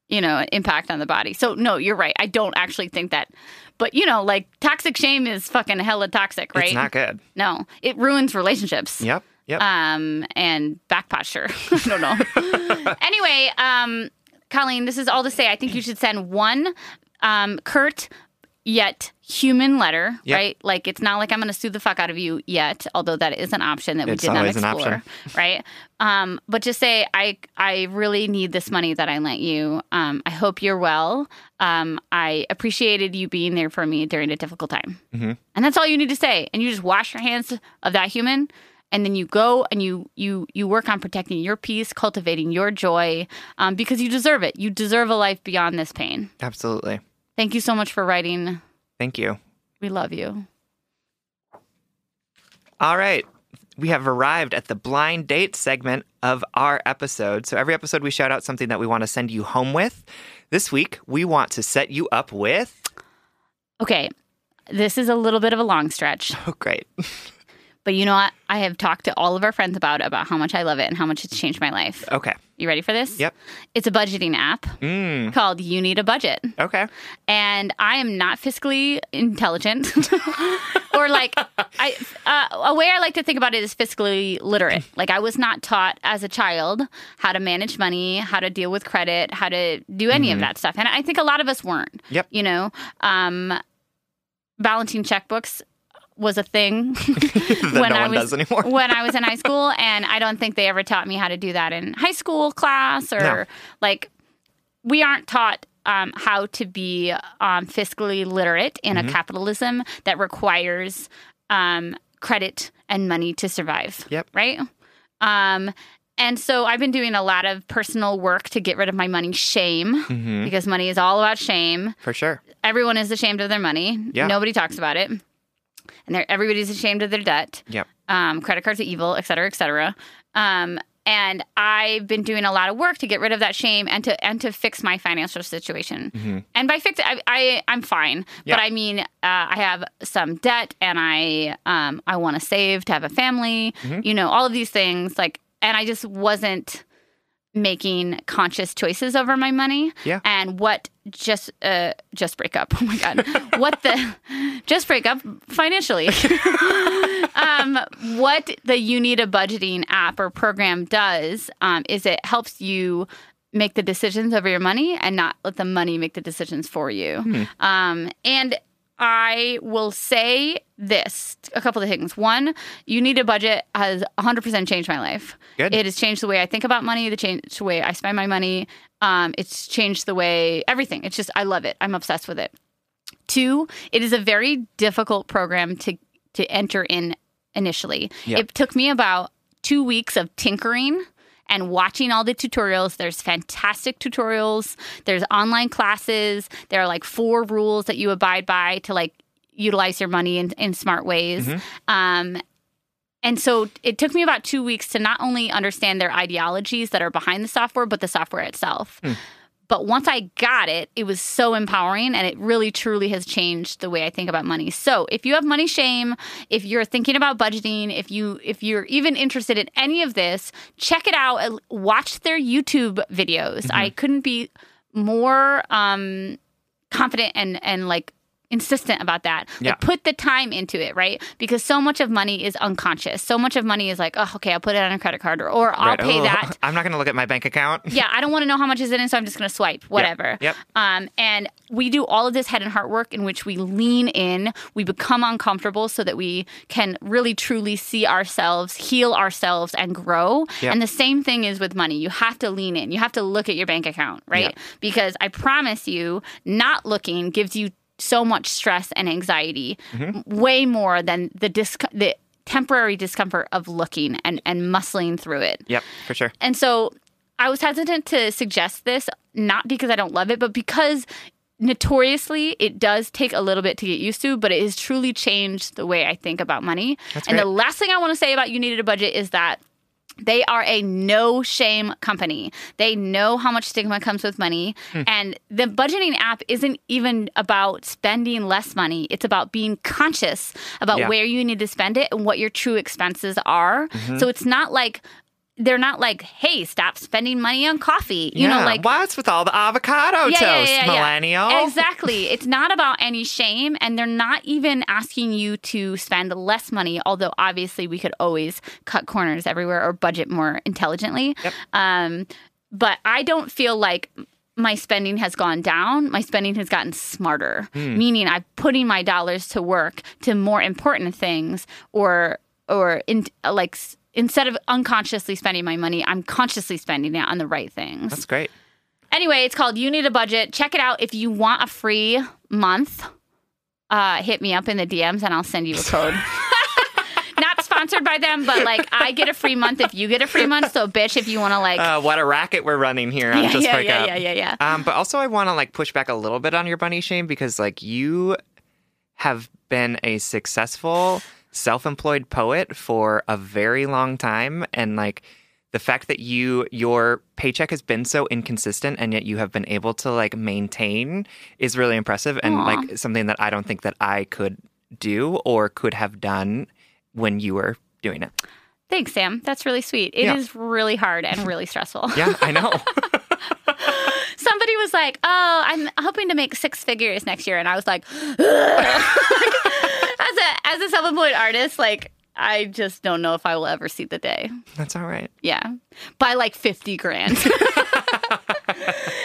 you know impact on the body so no you're right i don't actually think that but you know like toxic shame is fucking hella toxic right It's not good. no it ruins relationships Yep. Yep. um and back posture i don't know anyway um colleen this is all to say i think you should send one um curt yet human letter, Yep. right? Like it's not like I'm going to sue the fuck out of you yet, although that is an option that we It's did not explore, right? Um, but just say I I really need this money that I lent you. Um, I hope you're well. Um, I appreciated you being there for me during a difficult time, Mm-hmm. and that's all you need to say. And you just wash your hands of that human. And then you go and you you you work on protecting your peace, cultivating your joy, um, because you deserve it. You deserve a life beyond this pain. Absolutely. Thank you so much for writing. Thank you. We love you. All right. We have arrived at the blind date segment of our episode. So every episode we shout out something that we want to send you home with. This week we want to set you up with Okay, this is a little bit of a long stretch, Oh great. but you know what? I have talked to all of our friends about about how much I love it and how much it's changed my life. Okay. You ready for this? Yep. It's a budgeting app Mm. called You Need a Budget. Okay. And I am not fiscally intelligent or like I uh, a way I like to think about it is fiscally literate. Like I was not taught as a child how to manage money, how to deal with credit, how to do any of that stuff. And I think a lot of us weren't. Yep. You know, um, balancing checkbooks was a thing that when no I was does anymore. when I was in high school, and I don't think they ever taught me how to do that in high school class or No. like we aren't taught um, how to be um, fiscally literate in Mm-hmm. a capitalism that requires um, credit and money to survive. Yep. Right. Um, and so I've been doing a lot of personal work to get rid of my money shame hmm because money is all about shame For sure. everyone is ashamed of their money. Yeah. Nobody talks about it. And they're, everybody's ashamed of their debt. Yep. Um, credit cards are evil, et cetera, et cetera. Um, and I've been doing a lot of work to get rid of that shame and to and to fix my financial situation. hmm And by fix, I, I I'm fine. Yeah. But I mean, uh, I have some debt, and I um I want to save to have a family. Mhm. You know, all of these things. Like, and I just wasn't making conscious choices over my money. Yeah. And what just uh just break up. Oh my god. what the just break up financially. um what the you need a budgeting app or program does um, is it helps you make the decisions over your money and not let the money make the decisions for you. Hmm. Um and I will say this a couple of things. One, you need a budget has 100% changed my life. Good. It has changed the way I think about money, the the way I spend my money. Um, it's changed the way everything. It's just I love it. I'm obsessed with it. Two, it is a very difficult program to to enter in initially. Yep. It took me about two weeks of tinkering and watching all the tutorials. There's fantastic tutorials. There's online classes. There are like four rules that you abide by to like utilize your money in, in smart ways. Mhm. Um, and so it took me about two weeks to not only understand their ideologies that are behind the software, but the software itself. Hmm. But once I got it, it was so empowering and it really truly has changed the way I think about money. So if you have money shame, if you're thinking about budgeting, if you if you're even interested in any of this, check it out. Watch their YouTube videos. I couldn't be more um confident and and like insistent about that. Yeah. Like put the time into it, right? Because so much of money is unconscious. So much of money is like, oh, okay, I'll put it on a credit card or, or I'll Right. pay Oh, that. I'm not going to look at my bank account. Yeah, I don't want to know how much is in it, so I'm just going to swipe, whatever. Yep. Um, and we do all of this head and heart work in which we lean in, we become uncomfortable so that we can really truly see ourselves, heal ourselves, and grow. Yep. And the same thing is with money. You have to lean in. You have to look at your bank account, right? Yep. Because I promise you, not looking gives you so much stress and anxiety, Mm-hmm. way more than the dis- the temporary discomfort of looking and and muscling through it. Yep, for sure. And so I was hesitant to suggest this, not because I don't love it, but because notoriously it does take a little bit to get used to, but it has truly changed the way I think about money. That's and the last thing I want to say about You Needed a Budget is that they are a no shame company. They know how much stigma comes with money. Hmm. And the budgeting app isn't even about spending less money. It's about being conscious about Yeah. Mm-hmm. where you need to spend it and what your true expenses are. So it's not like they're not like, hey, stop spending money on coffee. You know, like what's with all the avocado toast, millennial? Exactly. It's not about any shame, and they're not even asking you to spend less money. Although obviously we could always cut corners everywhere or budget more intelligently. Yep. Um, but I don't feel like my spending has gone down. My spending has gotten smarter, meaning I'm putting my dollars to work to more important things, or or in like instead of unconsciously spending my money, I'm consciously spending it on the right things. That's great. Anyway, it's called You Need a Budget. Check it out if you want a free month. Uh, hit me up in the DMs and I'll send you a code. Not sponsored by them, but like I get a free month if you get a free month. So, bitch, if you want to like, Uh, what a racket we're running here on yeah, Just yeah, Break yeah, Up. yeah, yeah, yeah. Um, but also, I want to like push back a little bit on your bunny shame because like you have been a successful self-employed poet for a very long time, and like the fact that you your paycheck has been so inconsistent and yet you have been able to like maintain is really impressive and Aw. like something that I don't think that I could do or could have done when you were doing it. Thanks, Sam. That's really sweet. It is Yeah. really hard and really stressful. Yeah, I know. Somebody was like, "Oh, I'm hoping to make six figures next year," and I was like, as a as a self-employed artist, like I just don't know if I will ever see the day. That's all right. Yeah, by like fifty grand.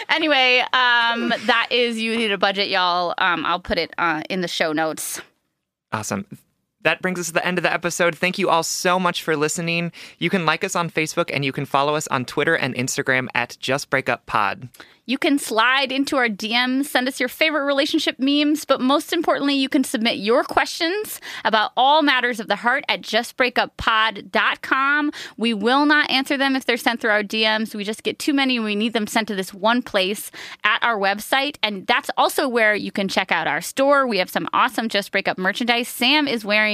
anyway, um, that is you need a budget, y'all. Um, I'll put it uh, in the show notes. Awesome. That brings us to the end of the episode. Thank you all so much for listening. You can like us on Facebook and you can follow us on Twitter and Instagram at Just Breakup Pod. You can slide into our DMs, send us your favorite relationship memes, but most importantly, you can submit your questions about all matters of the heart at justbreakuppod.com. We will not answer them if they're sent through our DMs. We just get too many and we need them sent to this one place at our website. And that's also where you can check out our store. We have some awesome Just Breakup merchandise. Sam is wearing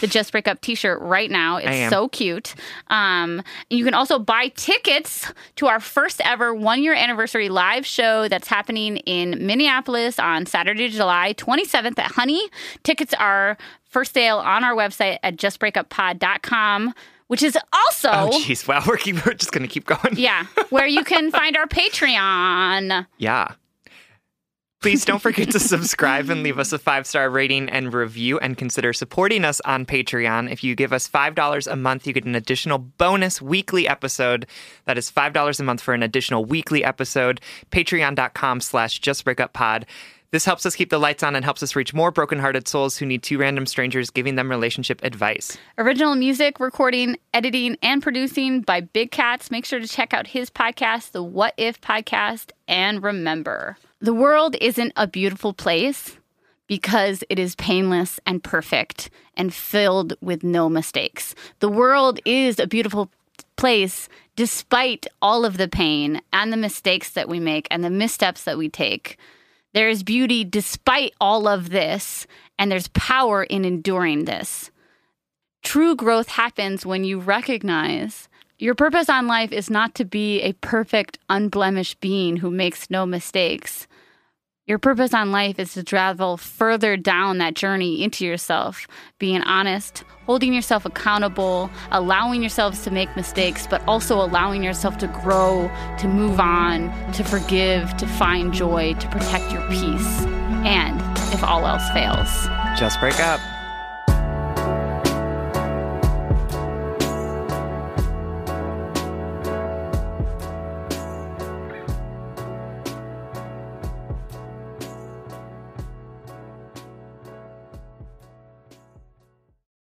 the Just Breakup t shirt right now. It's so cute. Um, you can also buy tickets to our first ever one year anniversary live show that's happening in Minneapolis on Saturday, July 27th at Honey. Tickets are for sale on our website at justbreakuppod.com, which is also. Oh, jeez. Wow. We're, keep, we're just going to keep going. yeah, where you can find our Patreon. Yeah. Please don't forget to subscribe and leave us a five star rating and review and consider supporting us on Patreon. If you give us $5 a month, you get an additional bonus weekly episode. That is $5 a month for an additional weekly episode. Patreon.com slash justbreakuppod. This helps us keep the lights on and helps us reach more brokenhearted souls who need two random strangers giving them relationship advice. Original music, recording, editing, and producing by Big Cats. Make sure to check out his podcast, the What If Podcast. And remember, the world isn't a beautiful place because it is painless and perfect and filled with no mistakes. The world is a beautiful place despite all of the pain and the mistakes that we make and the missteps that we take. There is beauty despite all of this, and there's power in enduring this. True growth happens when you recognize your purpose on life is not to be a perfect, unblemished being who makes no mistakes. Your purpose on life is to travel further down that journey into yourself, being honest, holding yourself accountable, allowing yourselves to make mistakes, but also allowing yourself to grow, to move on, to forgive, to find joy, to protect your peace. And if all else fails, Just break up.